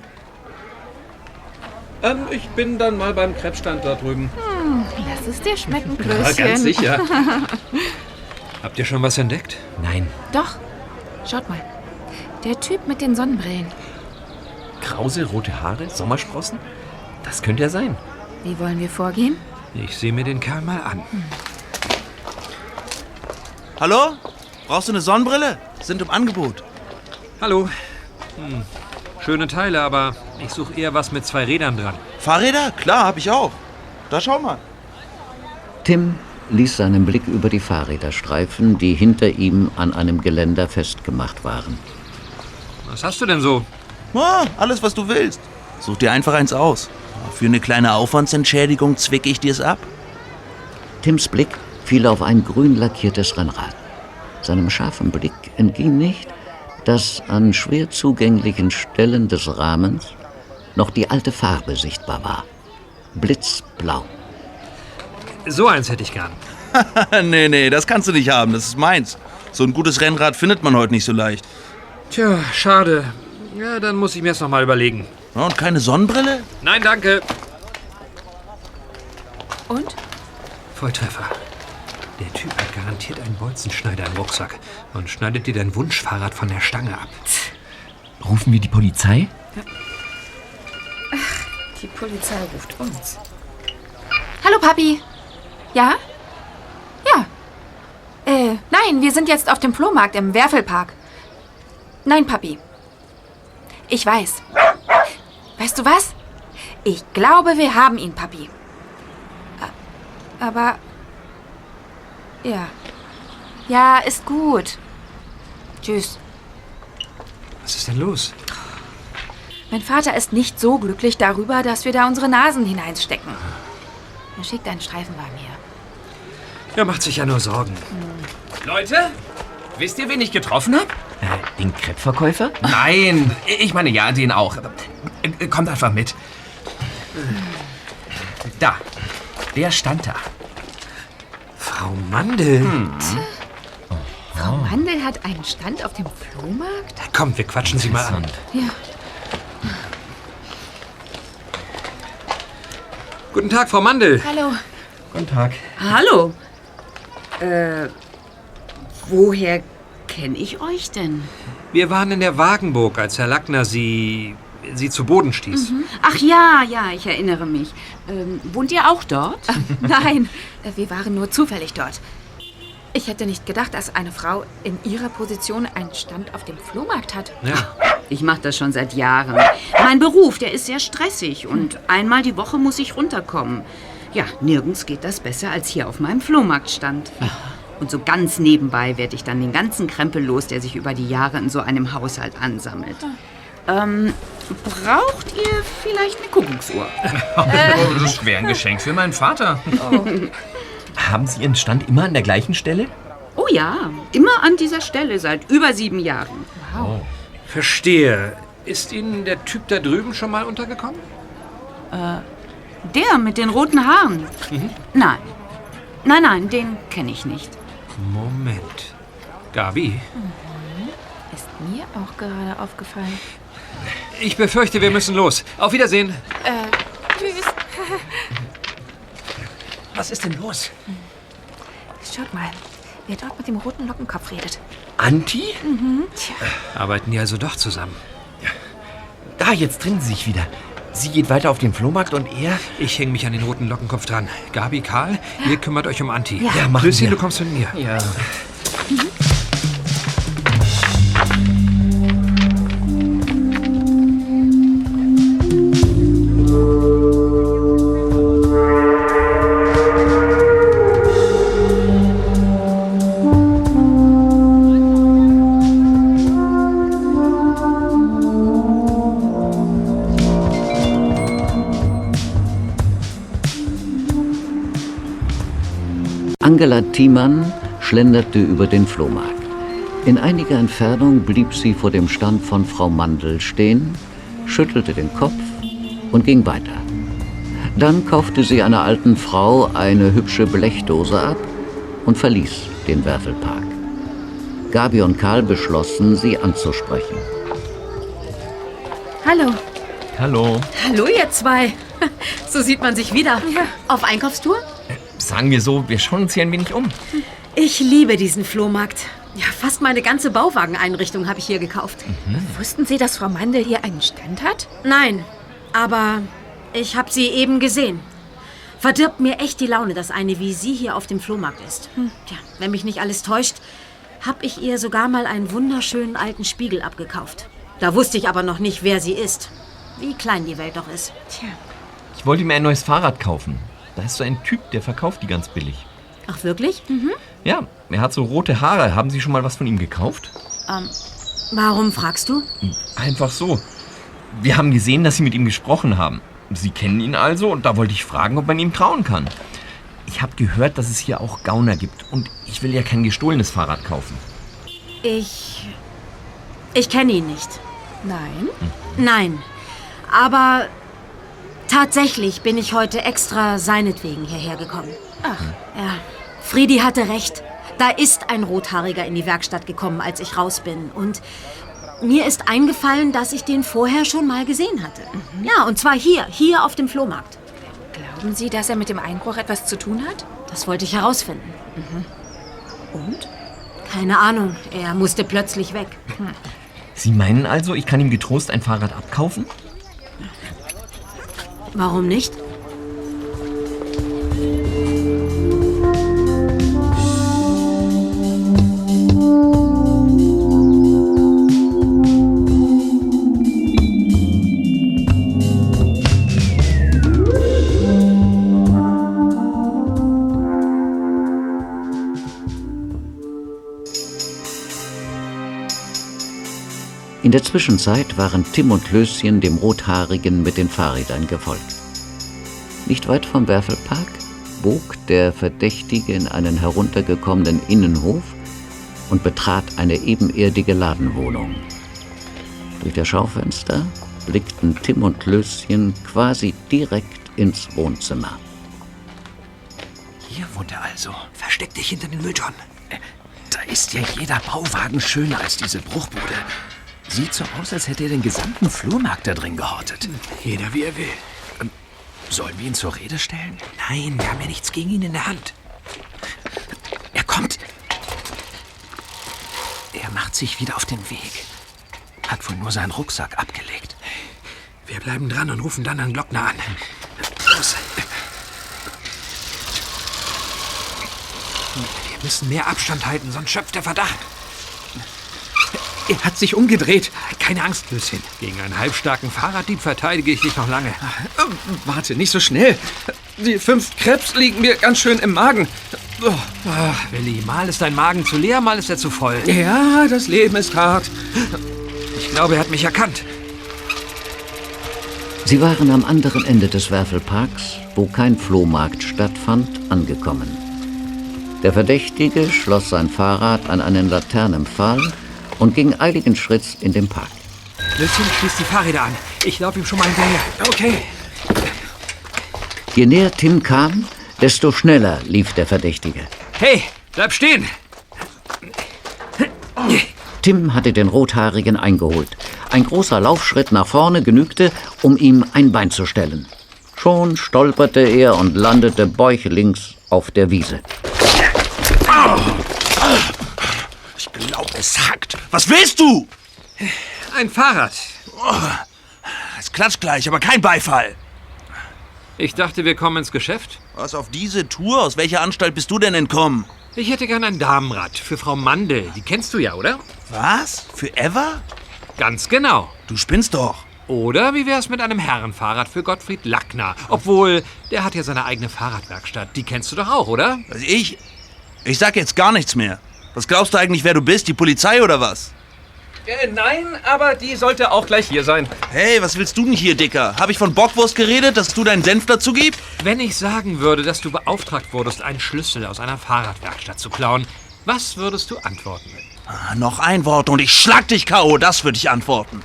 Ähm, ich bin dann mal beim Krebsstand da drüben. Hm, lass es dir schmecken, Ja, Klößchen. ganz sicher. Habt ihr schon was entdeckt? Nein. Doch, schaut mal. Der Typ mit den Sonnenbrillen. Krause, rote Haare, Sommersprossen? Das könnte er sein. Wie wollen wir vorgehen? Ich sehe mir den Kerl mal an. Hallo? Brauchst du eine Sonnenbrille? Sind im Angebot. Hallo. Hm. Schöne Teile, aber ich suche eher was mit zwei Rädern dran. Fahrräder? Klar, hab ich auch. Da schau mal. Tim ließ seinen Blick über die Fahrräder streifen, die hinter ihm an einem Geländer festgemacht waren. Was hast du denn so? Ah, alles, was du willst. Such dir einfach eins aus. Für eine kleine Aufwandsentschädigung zwicke ich dir's ab. Tims Blick fiel auf ein grün lackiertes Rennrad. Seinem scharfen Blick entging nicht, dass an schwer zugänglichen Stellen des Rahmens noch die alte Farbe sichtbar war. Blitzblau. So eins hätte ich gern. nee, nee, das kannst du nicht haben. Das ist meins. So ein gutes Rennrad findet man heute nicht so leicht. Tja, schade. Ja, dann muss ich mir es noch mal überlegen. Ja, und keine Sonnenbrille? Nein, danke. Und? Volltreffer. Der Typ hat garantiert einen Bolzenschneider im Rucksack und schneidet dir dein Wunschfahrrad von der Stange ab. Rufen wir die Polizei? Die Polizei ruft uns. Hallo, Papi. Ja? Ja. Äh, nein, wir sind jetzt auf dem Flohmarkt im Werfelpark. Nein, Papi. Ich weiß. Weißt du was? Ich glaube, wir haben ihn, Papi. A- Aber. Ja. Ja, ist gut. Tschüss. Was ist denn los? Mein Vater ist nicht so glücklich darüber, dass wir da unsere Nasen hineinstecken. Er schickt einen Streifenwagen her. Er macht sich ja nur Sorgen. Leute, wisst ihr, wen ich getroffen habe? Den Kreppverkäufer? Nein, ich meine ja, den auch. Äh, Kommt einfach mit. Da, der stand da. Frau Mandel. Frau Mandel hat einen Stand auf dem Flohmarkt? Komm, wir quatschen sie mal an. Ja. Guten Tag, Frau Mandel. Hallo. Guten Tag. Hallo. Äh, woher kenne ich euch denn? Wir waren in der Wagenburg, als Herr Lackner sie, sie zu Boden stieß. Ach ja, ja, ich erinnere mich. Ähm, wohnt ihr auch dort? Nein, äh, wir waren nur zufällig dort. Ich hätte nicht gedacht, dass eine Frau in ihrer Position einen Stand auf dem Flohmarkt hat. Ich mache das schon seit Jahren. Mein Beruf, der ist sehr stressig und einmal die Woche muss ich runterkommen. Ja, nirgends geht das besser als hier auf meinem Flohmarktstand. Und so ganz nebenbei werde ich dann den ganzen Krempel los, der sich über die Jahre in so einem Haushalt ansammelt. Ähm, braucht ihr vielleicht eine Kuckucksuhr? Das wäre ein Geschenk für meinen Vater. Haben Sie Ihren Stand immer an der gleichen Stelle? Oh ja, immer an dieser Stelle seit über sieben Jahren. Wow. Verstehe. Ist Ihnen der Typ da drüben schon mal untergekommen? Äh, der mit den roten Haaren? Mhm. Nein. Nein, nein, den kenne ich nicht. Moment. Gabi, Ist mir auch gerade aufgefallen. ich befürchte, wir müssen los. Auf Wiedersehen. Äh, tschüss. Was ist denn los? Schaut mal, wer dort mit dem roten Lockenkopf redet. Anti? Mhm. Tja. Arbeiten die also doch zusammen? Da, jetzt trennen sie sich wieder. Sie geht weiter auf den Flohmarkt und er... Ich hänge mich an den roten Lockenkopf dran. Gabi, Karl, ihr kümmert euch um Anti. Ja. Ja, machen Lucy, wir. du kommst mit mir. Ja. Angela Thiemann schlenderte über den Flohmarkt. In einiger Entfernung blieb sie vor dem Stand von Frau Mandel stehen, schüttelte den Kopf und ging weiter. Dann kaufte sie einer alten Frau eine hübsche Blechdose ab und verließ den Werfelpark. Gabi und Karl beschlossen, sie anzusprechen. Hallo. Hallo. Hallo, ihr zwei. So sieht man sich wieder. Auf Einkaufstour? Sagen wir so, wir schauen uns hier ein wenig um. Ich liebe diesen Flohmarkt. Ja, fast meine ganze Bauwageneinrichtung habe ich hier gekauft. Wussten Sie, dass Frau Mandel hier einen Stand hat? Nein, aber ich habe sie eben gesehen. Verdirbt mir echt die Laune, dass eine wie sie hier auf dem Flohmarkt ist. Tja, wenn mich nicht alles täuscht, habe ich ihr sogar mal einen wunderschönen alten Spiegel abgekauft. Da wusste ich aber noch nicht, wer sie ist. Wie klein die Welt doch ist. Tja. Ich wollte mir ein neues Fahrrad kaufen. Da ist so ein Typ, der verkauft die ganz billig. Ach, wirklich? Mhm. Ja, er hat so rote Haare. Haben Sie schon mal was von ihm gekauft? Ähm, warum fragst du? Einfach so. Wir haben gesehen, dass Sie mit ihm gesprochen haben. Sie kennen ihn also und da wollte ich fragen, ob man ihm trauen kann. Ich habe gehört, dass es hier auch Gauner gibt und ich will ja kein gestohlenes Fahrrad kaufen. Ich. Ich kenne ihn nicht. Nein. Nein. Aber tatsächlich bin ich heute extra seinetwegen hierher gekommen. Ach. Ja, Friedi hatte recht. Da ist ein Rothaariger in die Werkstatt gekommen, als ich raus bin. Und mir ist eingefallen, dass ich den vorher schon mal gesehen hatte. Ja, und zwar hier, hier auf dem Flohmarkt. Glauben Sie, dass er mit dem Einbruch etwas zu tun hat? Das wollte ich herausfinden. Und? Keine Ahnung, er musste plötzlich weg. Sie meinen also, ich kann ihm getrost ein Fahrrad abkaufen? Warum nicht? In der Zwischenzeit waren Tim und Klößchen dem Rothaarigen mit den Fahrrädern gefolgt. Nicht weit vom Werfelpark bog der Verdächtige in einen heruntergekommenen Innenhof und betrat eine ebenerdige Ladenwohnung. Durch das Schaufenster blickten Tim und Klößchen quasi direkt ins Wohnzimmer. Hier wohnt er also. Versteck dich hinter den Mülltonnen. Da ist ja jeder Bauwagen schöner als diese Bruchbude. Sieht so aus, als hätte er den gesamten Flohmarkt da drin gehortet. Jeder wie er will. Ähm, sollen wir ihn zur Rede stellen? Nein, wir haben ja nichts gegen ihn in der Hand. Er kommt. Er macht sich wieder auf den Weg. Hat wohl nur seinen Rucksack abgelegt. Wir bleiben dran und rufen dann Herrn Glockner an. Los. Wir müssen mehr Abstand halten, sonst schöpft der Verdacht. Er hat sich umgedreht. Keine Angst, Löschen. Gegen einen halbstarken Fahrraddieb verteidige ich dich noch lange. Warte, nicht so schnell. Die fünf Krebs liegen mir ganz schön im Magen. Oh. Ach, Willi, mal ist dein Magen zu leer, mal ist er zu voll. Ja, das Leben ist hart. Ich glaube, er hat mich erkannt. Sie waren am anderen Ende des Werfelparks, wo kein Flohmarkt stattfand, angekommen. Der Verdächtige schloss sein Fahrrad an einen Laternenpfahl und ging eiligen Schritts in den Park. Löschen, schließ die Fahrräder an. Ich laufe ihm schon mal hinterher. Okay. Je näher Tim kam, desto schneller lief der Verdächtige. Hey, bleib stehen! Tim hatte den Rothaarigen eingeholt. Ein großer Laufschritt nach vorne genügte, um ihm ein Bein zu stellen. Schon stolperte er und landete bäuchlings auf der Wiese. Ich glaube, es hackt. Was willst du? Ein Fahrrad. Es klatscht gleich, aber kein Beifall. Ich dachte, wir kommen ins Geschäft. Was, auf diese Tour? Aus welcher Anstalt bist du denn entkommen? Ich hätte gern ein Damenrad für Frau Mandel. Die kennst du ja, oder? Was? Für Eva? Ganz genau. Du spinnst doch. Oder wie wär's mit einem Herrenfahrrad für Gottfried Lackner? Obwohl, der hat ja seine eigene Fahrradwerkstatt. Die kennst du doch auch, oder? Also ich. Ich sag jetzt gar nichts mehr. Was glaubst du eigentlich, wer du bist? Die Polizei oder was? Äh, nein, aber die sollte auch gleich hier sein. Hey, was willst du denn hier, Dicker? Habe ich von Bockwurst geredet, dass du deinen Senf dazu gibst? Wenn ich sagen würde, dass du beauftragt wurdest, einen Schlüssel aus einer Fahrradwerkstatt zu klauen, was würdest du antworten? Ah, noch ein Wort und ich schlag dich K.O., das würde ich antworten.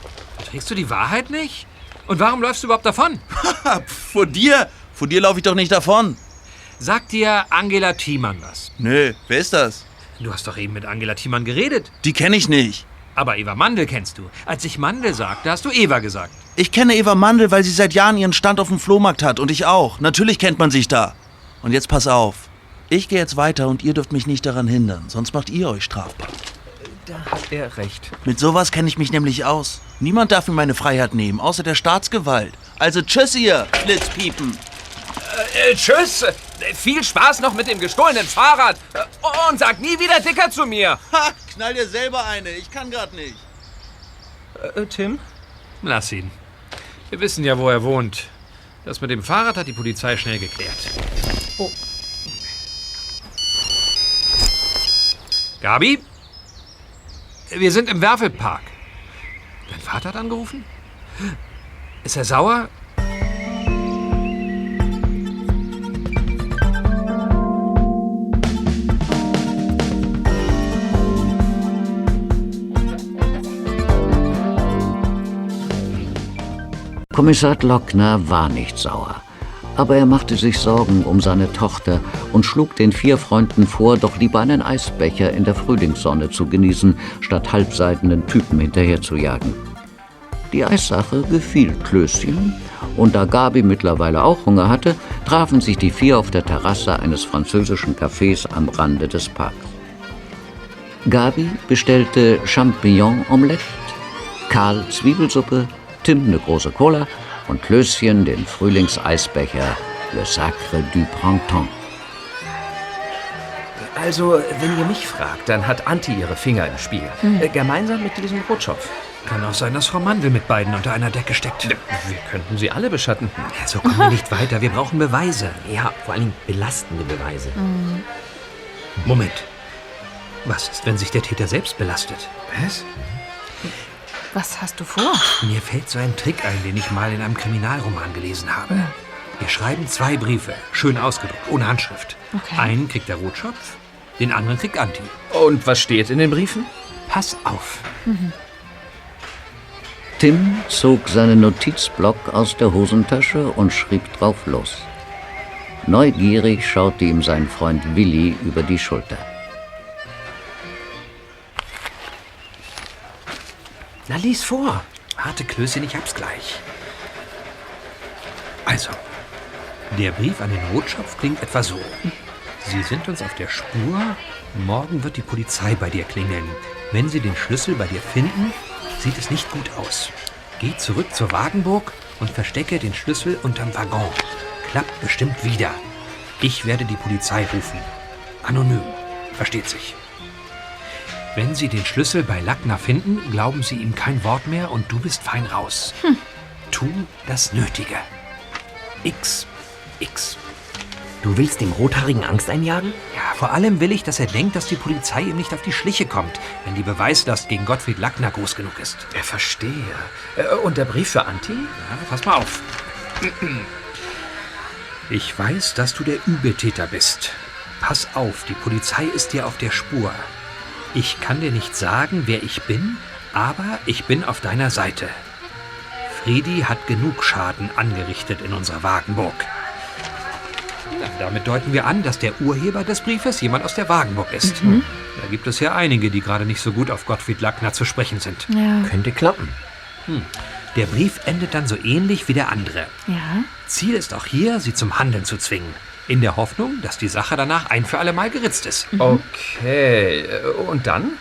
Trägst du die Wahrheit nicht? Und warum läufst du überhaupt davon? Vor dir? Vor dir laufe ich doch nicht davon. Sagt dir Angela Thiemann was? Nö, wer ist das? Du hast doch eben mit Angela Thiemann geredet. Die kenne ich nicht. Aber Eva Mandel kennst du. Als ich Mandel sagte, hast du Eva gesagt. Ich kenne Eva Mandel, weil sie seit Jahren ihren Stand auf dem Flohmarkt hat und ich auch. Natürlich kennt man sich da. Und jetzt pass auf. Ich gehe jetzt weiter und ihr dürft mich nicht daran hindern, sonst macht ihr euch strafbar. Da hat er recht. Mit sowas kenne ich mich nämlich aus. Niemand darf mir meine Freiheit nehmen, außer der Staatsgewalt. Also tschüss ihr, Schlitzpiepen. Äh, äh, tschüss. Äh, Viel Spaß noch mit dem gestohlenen Fahrrad. Äh, Und sag nie wieder Dicker zu mir. Ha, knall dir selber eine. Ich kann grad nicht. Äh, Tim? Lass ihn. Wir wissen ja, wo er wohnt. Das mit dem Fahrrad hat die Polizei schnell geklärt. Oh. Gabi? Wir sind im Werfelpark. Dein Vater hat angerufen? Ist er sauer? Kommissar Lockner war nicht sauer. Aber er machte sich Sorgen um seine Tochter und schlug den vier Freunden vor, doch lieber einen Eisbecher in der Frühlingssonne zu genießen, statt halbseitenden Typen hinterherzujagen. Die Eissache gefiel Klößchen, und da Gabi mittlerweile auch Hunger hatte, trafen sich die vier auf der Terrasse eines französischen Cafés am Rande des Parks. Gabi bestellte Champignon-Omelette, Karl Zwiebelsuppe, Tim eine große Cola und Klößchen den Frühlingseisbecher Le Sacre du Printemps. Also, wenn ihr mich fragt, dann hat Anti ihre Finger im Spiel. Hm. Äh, gemeinsam mit diesem Rotschopf. Kann auch sein, dass Frau Mandel mit beiden unter einer Decke steckt. Wir könnten sie alle beschatten. Ja, so kommen wir nicht weiter. Wir brauchen Beweise. Ja, vor allem belastende Beweise. Moment. Was ist, wenn sich der Täter selbst belastet? Was? Was hast du vor? Mir fällt so ein Trick ein, den ich mal in einem Kriminalroman gelesen habe. Wir schreiben zwei Briefe, schön ausgedruckt, ohne Handschrift. Okay. Einen kriegt der Rotschopf, den anderen kriegt Anti. Und was steht in den Briefen? Pass auf. Tim zog seinen Notizblock aus der Hosentasche und schrieb drauf los. Neugierig schaute ihm sein Freund Willi über die Schulter. Na, lies vor. Warte, Klößchen, ich hab's gleich. Also, der Brief an den Rotschopf klingt etwa so. Sie sind uns auf der Spur. Morgen wird die Polizei bei dir klingeln. Wenn sie den Schlüssel bei dir finden, sieht es nicht gut aus. Geh zurück zur Wagenburg und verstecke den Schlüssel unterm Waggon. Klappt bestimmt wieder. Ich werde die Polizei rufen. Anonym. Versteht sich. Wenn Sie den Schlüssel bei Lackner finden, glauben Sie ihm kein Wort mehr und du bist fein raus. Tu das Nötige. X. X. Du willst dem Rothaarigen Angst einjagen? Ja, vor allem will ich, dass er denkt, dass die Polizei ihm nicht auf die Schliche kommt, wenn die Beweislast gegen Gottfried Lackner groß genug ist. Ja, verstehe. Äh, Und der Brief für Anti? Ja, pass mal auf. Ich weiß, dass du der Übeltäter bist. Pass auf, die Polizei ist dir auf der Spur. Ich kann dir nicht sagen, wer ich bin, aber ich bin auf deiner Seite. Friedi hat genug Schaden angerichtet in unserer Wagenburg. Ja, damit deuten wir an, dass der Urheber des Briefes jemand aus der Wagenburg ist. Mhm. Da gibt es ja einige, die gerade nicht so gut auf Gottfried Lackner zu sprechen sind. Ja. Könnte klappen. Hm. Der Brief endet dann so ähnlich wie der andere. Ja. Ziel ist auch hier, sie zum Handeln zu zwingen. In der Hoffnung, dass die Sache danach ein für alle Mal geritzt ist. Okay. äh, Und dann?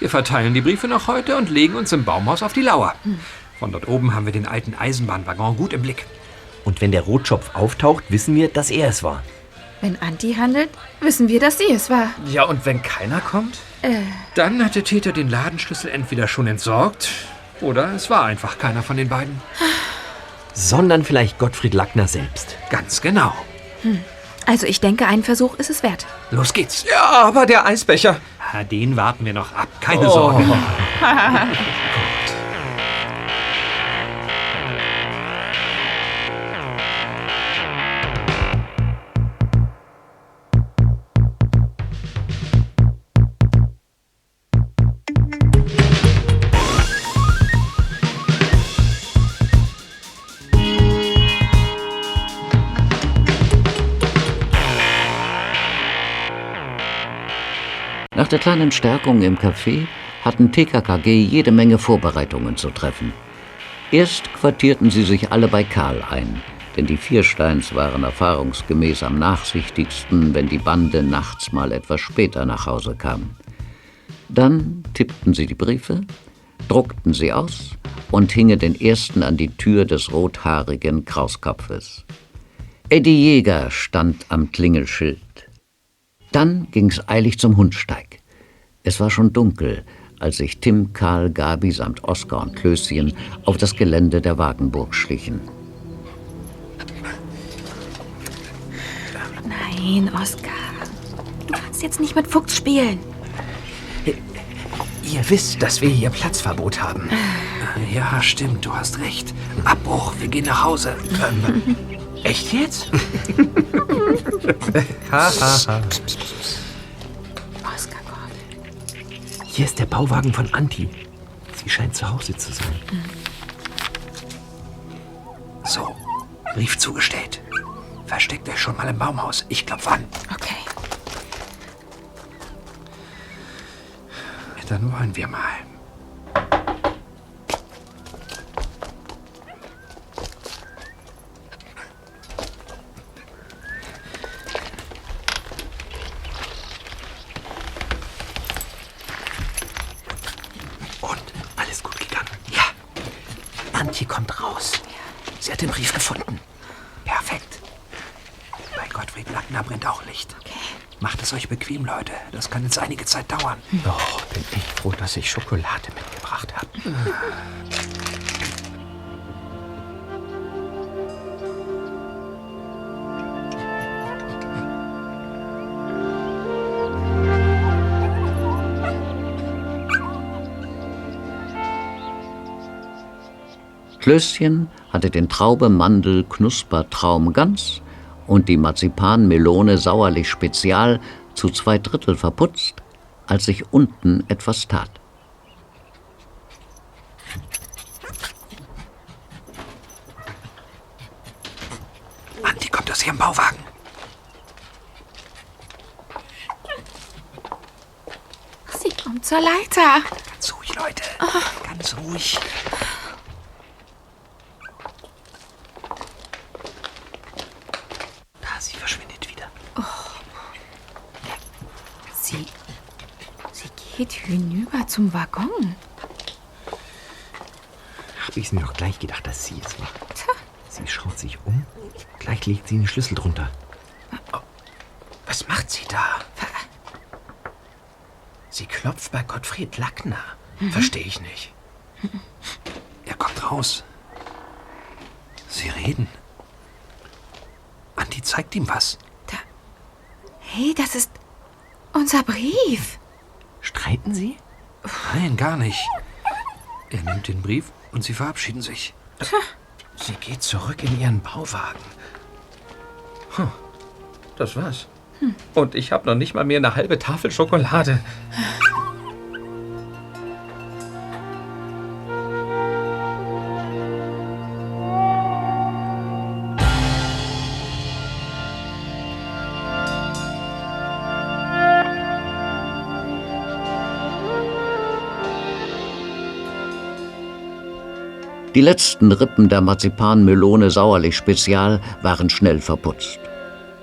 Wir verteilen die Briefe noch heute und legen uns im Baumhaus auf die Lauer. Von dort oben haben wir den alten Eisenbahnwaggon gut im Blick. Und wenn der Rotschopf auftaucht, wissen wir, dass er es war. Wenn Anti handelt, wissen wir, dass sie es war. Ja, und wenn keiner kommt? Äh, Dann hat der Täter den Ladenschlüssel entweder schon entsorgt oder es war einfach keiner von den beiden. Sondern vielleicht Gottfried Lackner selbst. Ganz genau. hm. Also ich denke, ein Versuch ist es wert. Los geht's. Ja, aber der Eisbecher. Ah, Den warten wir noch ab. Keine Oh. Sorge. der kleinen Stärkung im Café hatten TKKG jede Menge Vorbereitungen zu treffen. Erst quartierten sie sich alle bei Karl ein, denn die Viersteins waren erfahrungsgemäß am nachsichtigsten, wenn die Bande nachts mal etwas später nach Hause kam. Dann tippten sie die Briefe, druckten sie aus und hingen den ersten an die Tür des rothaarigen Krauskopfes. Eddie Jäger stand am Klingelschild. Dann ging's eilig zum Hundsteig. Es war schon dunkel, als sich Tim, Karl, Gabi samt Oskar und Klößchen auf das Gelände der Wagenburg schlichen. Nein, Oskar. Du kannst jetzt nicht mit Fuchs spielen. Ihr wisst, dass wir hier Platzverbot haben. Ja, stimmt, du hast recht. Abbruch, wir gehen nach Hause. Ähm, echt jetzt? Ha, ha, ha. Oskar Gott. Hier ist der Bauwagen von Anti. Sie scheint zu Hause zu sein. So, Brief zugestellt. Versteckt euch schon mal im Baumhaus. Ich klopf an. Okay. Dann wollen wir mal. Und alles gut gegangen. Ja. Antje kommt raus. Sie hat den Brief gefunden. Perfekt. Bei Gottfried Lackner brennt auch Licht. Macht es euch bequem, Leute. Jetzt einige Zeit dauern. Oh, bin ich froh, dass ich Schokolade mitgebracht habe. Klößchen hatte den Traube Mandel Knuspertraum ganz und die Marzipan Melone Sauerlich Spezial zu zwei Drittel verputzt, als sich unten etwas tat. Andi kommt aus ihrem Bauwagen. Sie kommt zur Leiter. Ganz ruhig, Leute. Ganz ruhig. Da, sie verschwindet wieder. Sie. Sie geht hinüber zum Waggon. Hab ich's mir doch gleich gedacht, dass sie es war. Sie schaut sich um. Gleich legt sie den Schlüssel drunter. Was macht sie da? Sie klopft bei Gottfried Lackner. Verstehe ich nicht. Er kommt raus. Sie reden. Andi zeigt ihm was. Hey, das ist unser Brief. Streiten Sie? Nein, gar nicht. Er nimmt den Brief und sie verabschieden sich. Sie geht zurück in ihren Bauwagen. Hm, das war's. Und ich habe noch nicht mal mehr eine halbe Tafel Schokolade. Die letzten Rippen der Marzipan-Melone Sauerlich Spezial waren schnell verputzt.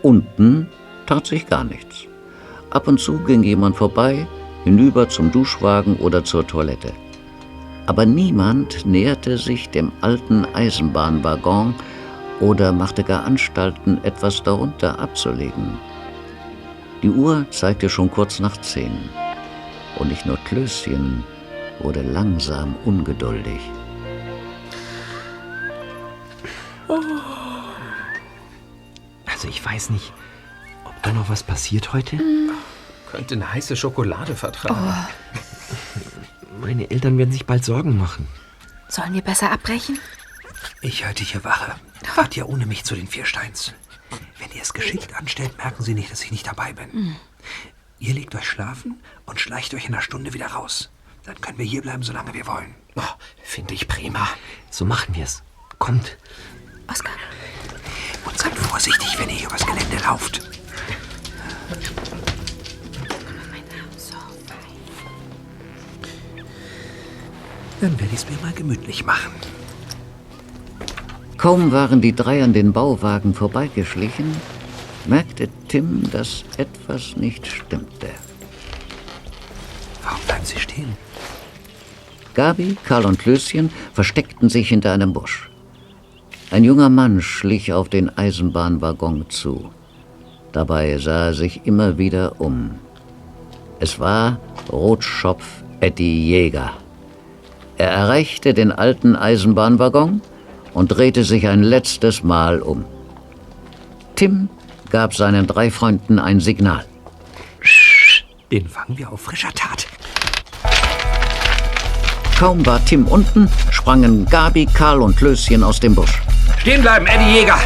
Unten tat sich gar nichts. Ab und zu ging jemand vorbei, hinüber zum Duschwagen oder zur Toilette. Aber niemand näherte sich dem alten Eisenbahnwaggon oder machte gar Anstalten, etwas darunter abzulegen. Die Uhr zeigte schon kurz nach zehn. Und nicht nur Klößchen wurde langsam ungeduldig. Weiß nicht, ob da noch was passiert heute. Könnte eine heiße Schokolade vertragen. Meine Eltern werden sich bald Sorgen machen. Sollen wir besser abbrechen? Ich halte hier Wache. Fahrt ja ohne mich zu den Viersteins. Wenn ihr es geschickt anstellt, merken sie nicht, dass ich nicht dabei bin. Hm. Ihr legt euch schlafen und schleicht euch in einer Stunde wieder raus. Dann können wir hier bleiben, solange wir wollen. Oh, Finde ich prima. So machen wir es. Kommt. Oskar. Und seid vorsichtig, wenn ihr übers Gelände lauft. Dann werde ich es mir mal gemütlich machen. Kaum waren die drei an den Bauwagen vorbeigeschlichen, merkte Tim, dass etwas nicht stimmte. Warum bleiben sie stehen? Gabi, Karl und Klößchen versteckten sich hinter einem Busch. Ein junger Mann schlich auf den Eisenbahnwaggon zu. Dabei sah er sich immer wieder um. Es war Rotschopf Eddie Jäger. Er erreichte den alten Eisenbahnwaggon und drehte sich ein letztes Mal um. Tim gab seinen drei Freunden ein Signal. Den fangen wir auf frischer Tat. Kaum war Tim unten, sprangen Gabi, Karl und Klößchen aus dem Busch. Stehen bleiben, Eddie Jäger!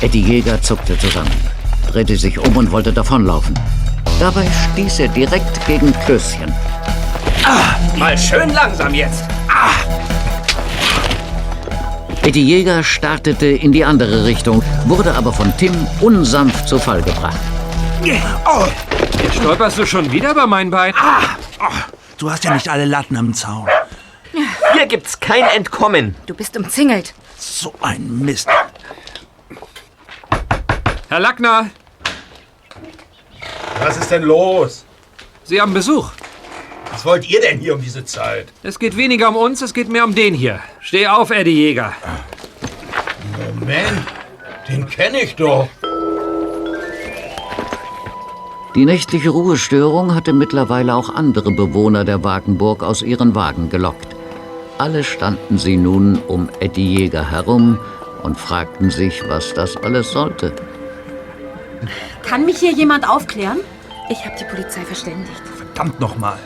Eddie Jäger zuckte zusammen, drehte sich um und wollte davonlaufen. Dabei stieß er direkt gegen Klößchen. Ah, mal schön langsam jetzt. Ah, Eddie Jäger startete in die andere Richtung, wurde aber von Tim unsanft zu Fall gebracht. oh, Jetzt stolperst du schon wieder über mein Bein. Du hast ja nicht alle Latten am Zaun. Hier gibt's kein Entkommen. Du bist umzingelt. So ein Mist. Herr Lackner, Was ist denn los? Sie haben Besuch. Was wollt ihr denn hier um diese Zeit? Es geht weniger um uns, es geht mehr um den hier. Steh auf, Eddie Jäger. Moment, den kenne ich doch. Die nächtliche Ruhestörung hatte mittlerweile auch andere Bewohner der Wagenburg aus ihren Wagen gelockt. Alle standen sie nun um Eddie Jäger herum und fragten sich, was das alles sollte. Kann mich hier jemand aufklären? Ich habe die Polizei verständigt. Verdammt nochmal.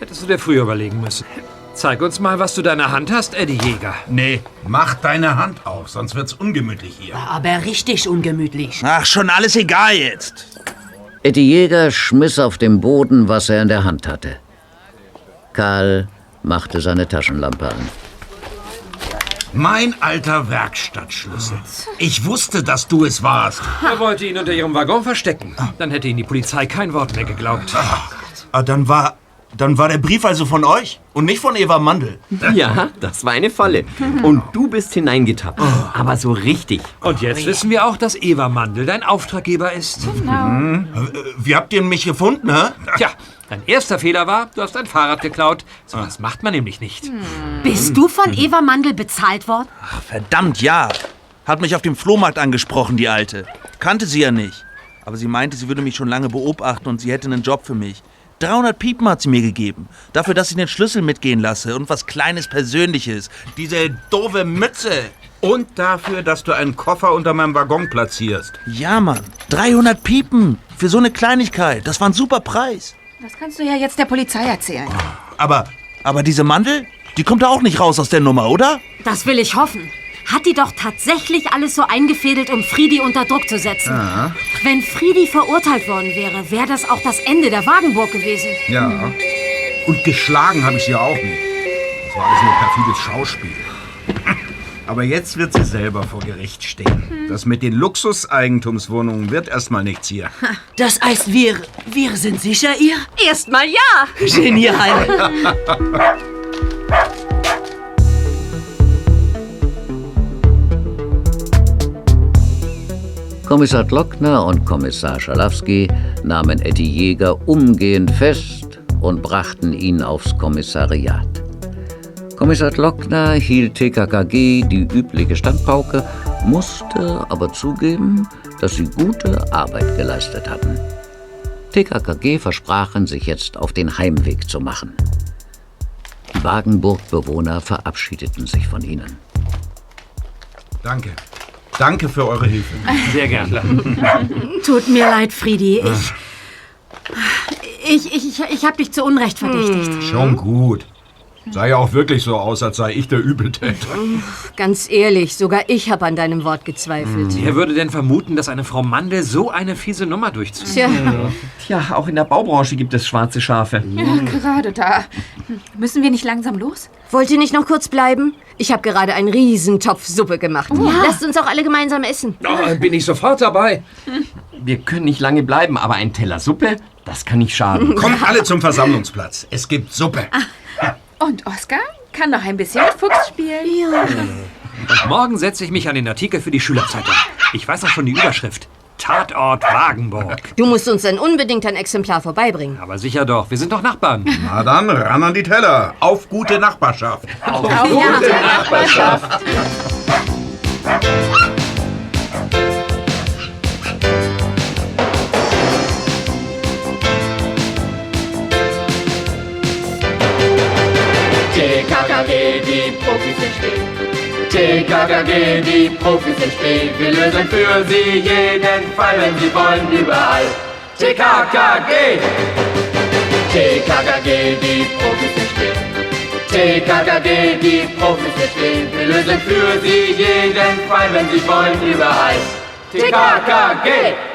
Hättest du dir früher überlegen müssen. Zeig uns mal, was du deiner Hand hast, Eddie Jäger. Nee, mach deine Hand auf, sonst wird's ungemütlich hier. Aber richtig ungemütlich. Ach, schon alles egal jetzt. Eddie Jäger schmiss auf den Boden, was er in der Hand hatte. Karl machte seine Taschenlampe an. Mein alter Werkstattschlüssel. Ich wusste, dass du es warst. Er wollte ihn unter ihrem Waggon verstecken. Dann hätte ihn die Polizei kein Wort mehr geglaubt. Ah, dann war. Dann war der Brief also von euch und nicht von Eva Mandel. Ja, das war eine Falle. Und du bist hineingetappt. Aber so richtig. Und jetzt wissen wir auch, dass Eva Mandel dein Auftraggeber ist. Hm. Wie habt ihr mich gefunden, hä? Tja, dein erster Fehler war, du hast ein Fahrrad geklaut. So was macht man nämlich nicht. Bist du von Eva Mandel bezahlt worden? Ach, verdammt, ja. Hat mich auf dem Flohmarkt angesprochen, die Alte. Kannte sie ja nicht. Aber sie meinte, sie würde mich schon lange beobachten und sie hätte einen Job für mich. 300 Piepen hat sie mir gegeben. Dafür, dass ich den Schlüssel mitgehen lasse und was Kleines Persönliches. Diese doofe Mütze. Und dafür, dass du einen Koffer unter meinem Waggon platzierst. Ja, Mann. 300 Piepen. Für so eine Kleinigkeit. Das war ein super Preis. Das kannst du ja jetzt der Polizei erzählen. Aber, aber diese Mandel, die kommt da auch nicht raus aus der Nummer, oder? Das will ich hoffen. Hat die doch tatsächlich alles so eingefädelt, um Friedi unter Druck zu setzen. Ja. Wenn Friedi verurteilt worden wäre, wäre das auch das Ende der Wagenburg gewesen. Ja. Und geschlagen habe ich sie auch nicht. Das war alles nur perfides Schauspiel. Aber jetzt wird sie selber vor Gericht stehen. Das mit den Luxuseigentumswohnungen wird erstmal nichts hier. Das heißt, wir, wir sind sicher, ihr? Erstmal ja. Genial. Kommissar Glockner und Kommissar Schalawski nahmen Eddie Jäger umgehend fest und brachten ihn aufs Kommissariat. Kommissar Glockner hielt TKKG die übliche Standpauke, musste aber zugeben, dass sie gute Arbeit geleistet hatten. TKKG versprachen, sich jetzt auf den Heimweg zu machen. Die Wagenburg-Bewohner verabschiedeten sich von ihnen. Danke. Danke für eure Hilfe. Sehr gern. Tut mir leid, Friedi. Ich. Ich, ich, ich, ich hab dich zu Unrecht verdächtigt. Schon gut. Sah ja auch wirklich so aus, als sei ich der Übeltäter. Ganz ehrlich, sogar ich habe an deinem Wort gezweifelt. Wer würde denn vermuten, dass eine Frau Mandel so eine fiese Nummer durchzieht? Tja. Tja, auch in der Baubranche gibt es schwarze Schafe. Ja, gerade da. Müssen wir nicht langsam los? Wollt ihr nicht noch kurz bleiben? Ich habe gerade einen Riesentopf Suppe gemacht. Lasst uns auch alle gemeinsam essen. Oh, bin ich sofort dabei. Wir können nicht lange bleiben, aber ein Teller Suppe, das kann nicht schaden. Kommt alle zum Versammlungsplatz. Es gibt Suppe. Und Oskar kann noch ein bisschen mit Fuchs spielen. Ja. Und morgen setze ich mich an den Artikel für die Schülerzeitung. Ich weiß auch schon die Überschrift. Tatort Wagenburg. Du musst uns dann unbedingt ein Exemplar vorbeibringen. Aber sicher doch, wir sind doch Nachbarn. Na dann, ran an die Teller. Auf gute Nachbarschaft. Auf gute Nachbarschaft. TKKG, die Profis sind still. TKKG, die Profis sind still. Wir lösen für sie jeden Fall, wenn sie wollen, überall. TKKG! TKKG, die Profis sind still. TKKG, die Profis sind still. Wir lösen für sie jeden Fall, wenn sie wollen, überall. TKKG!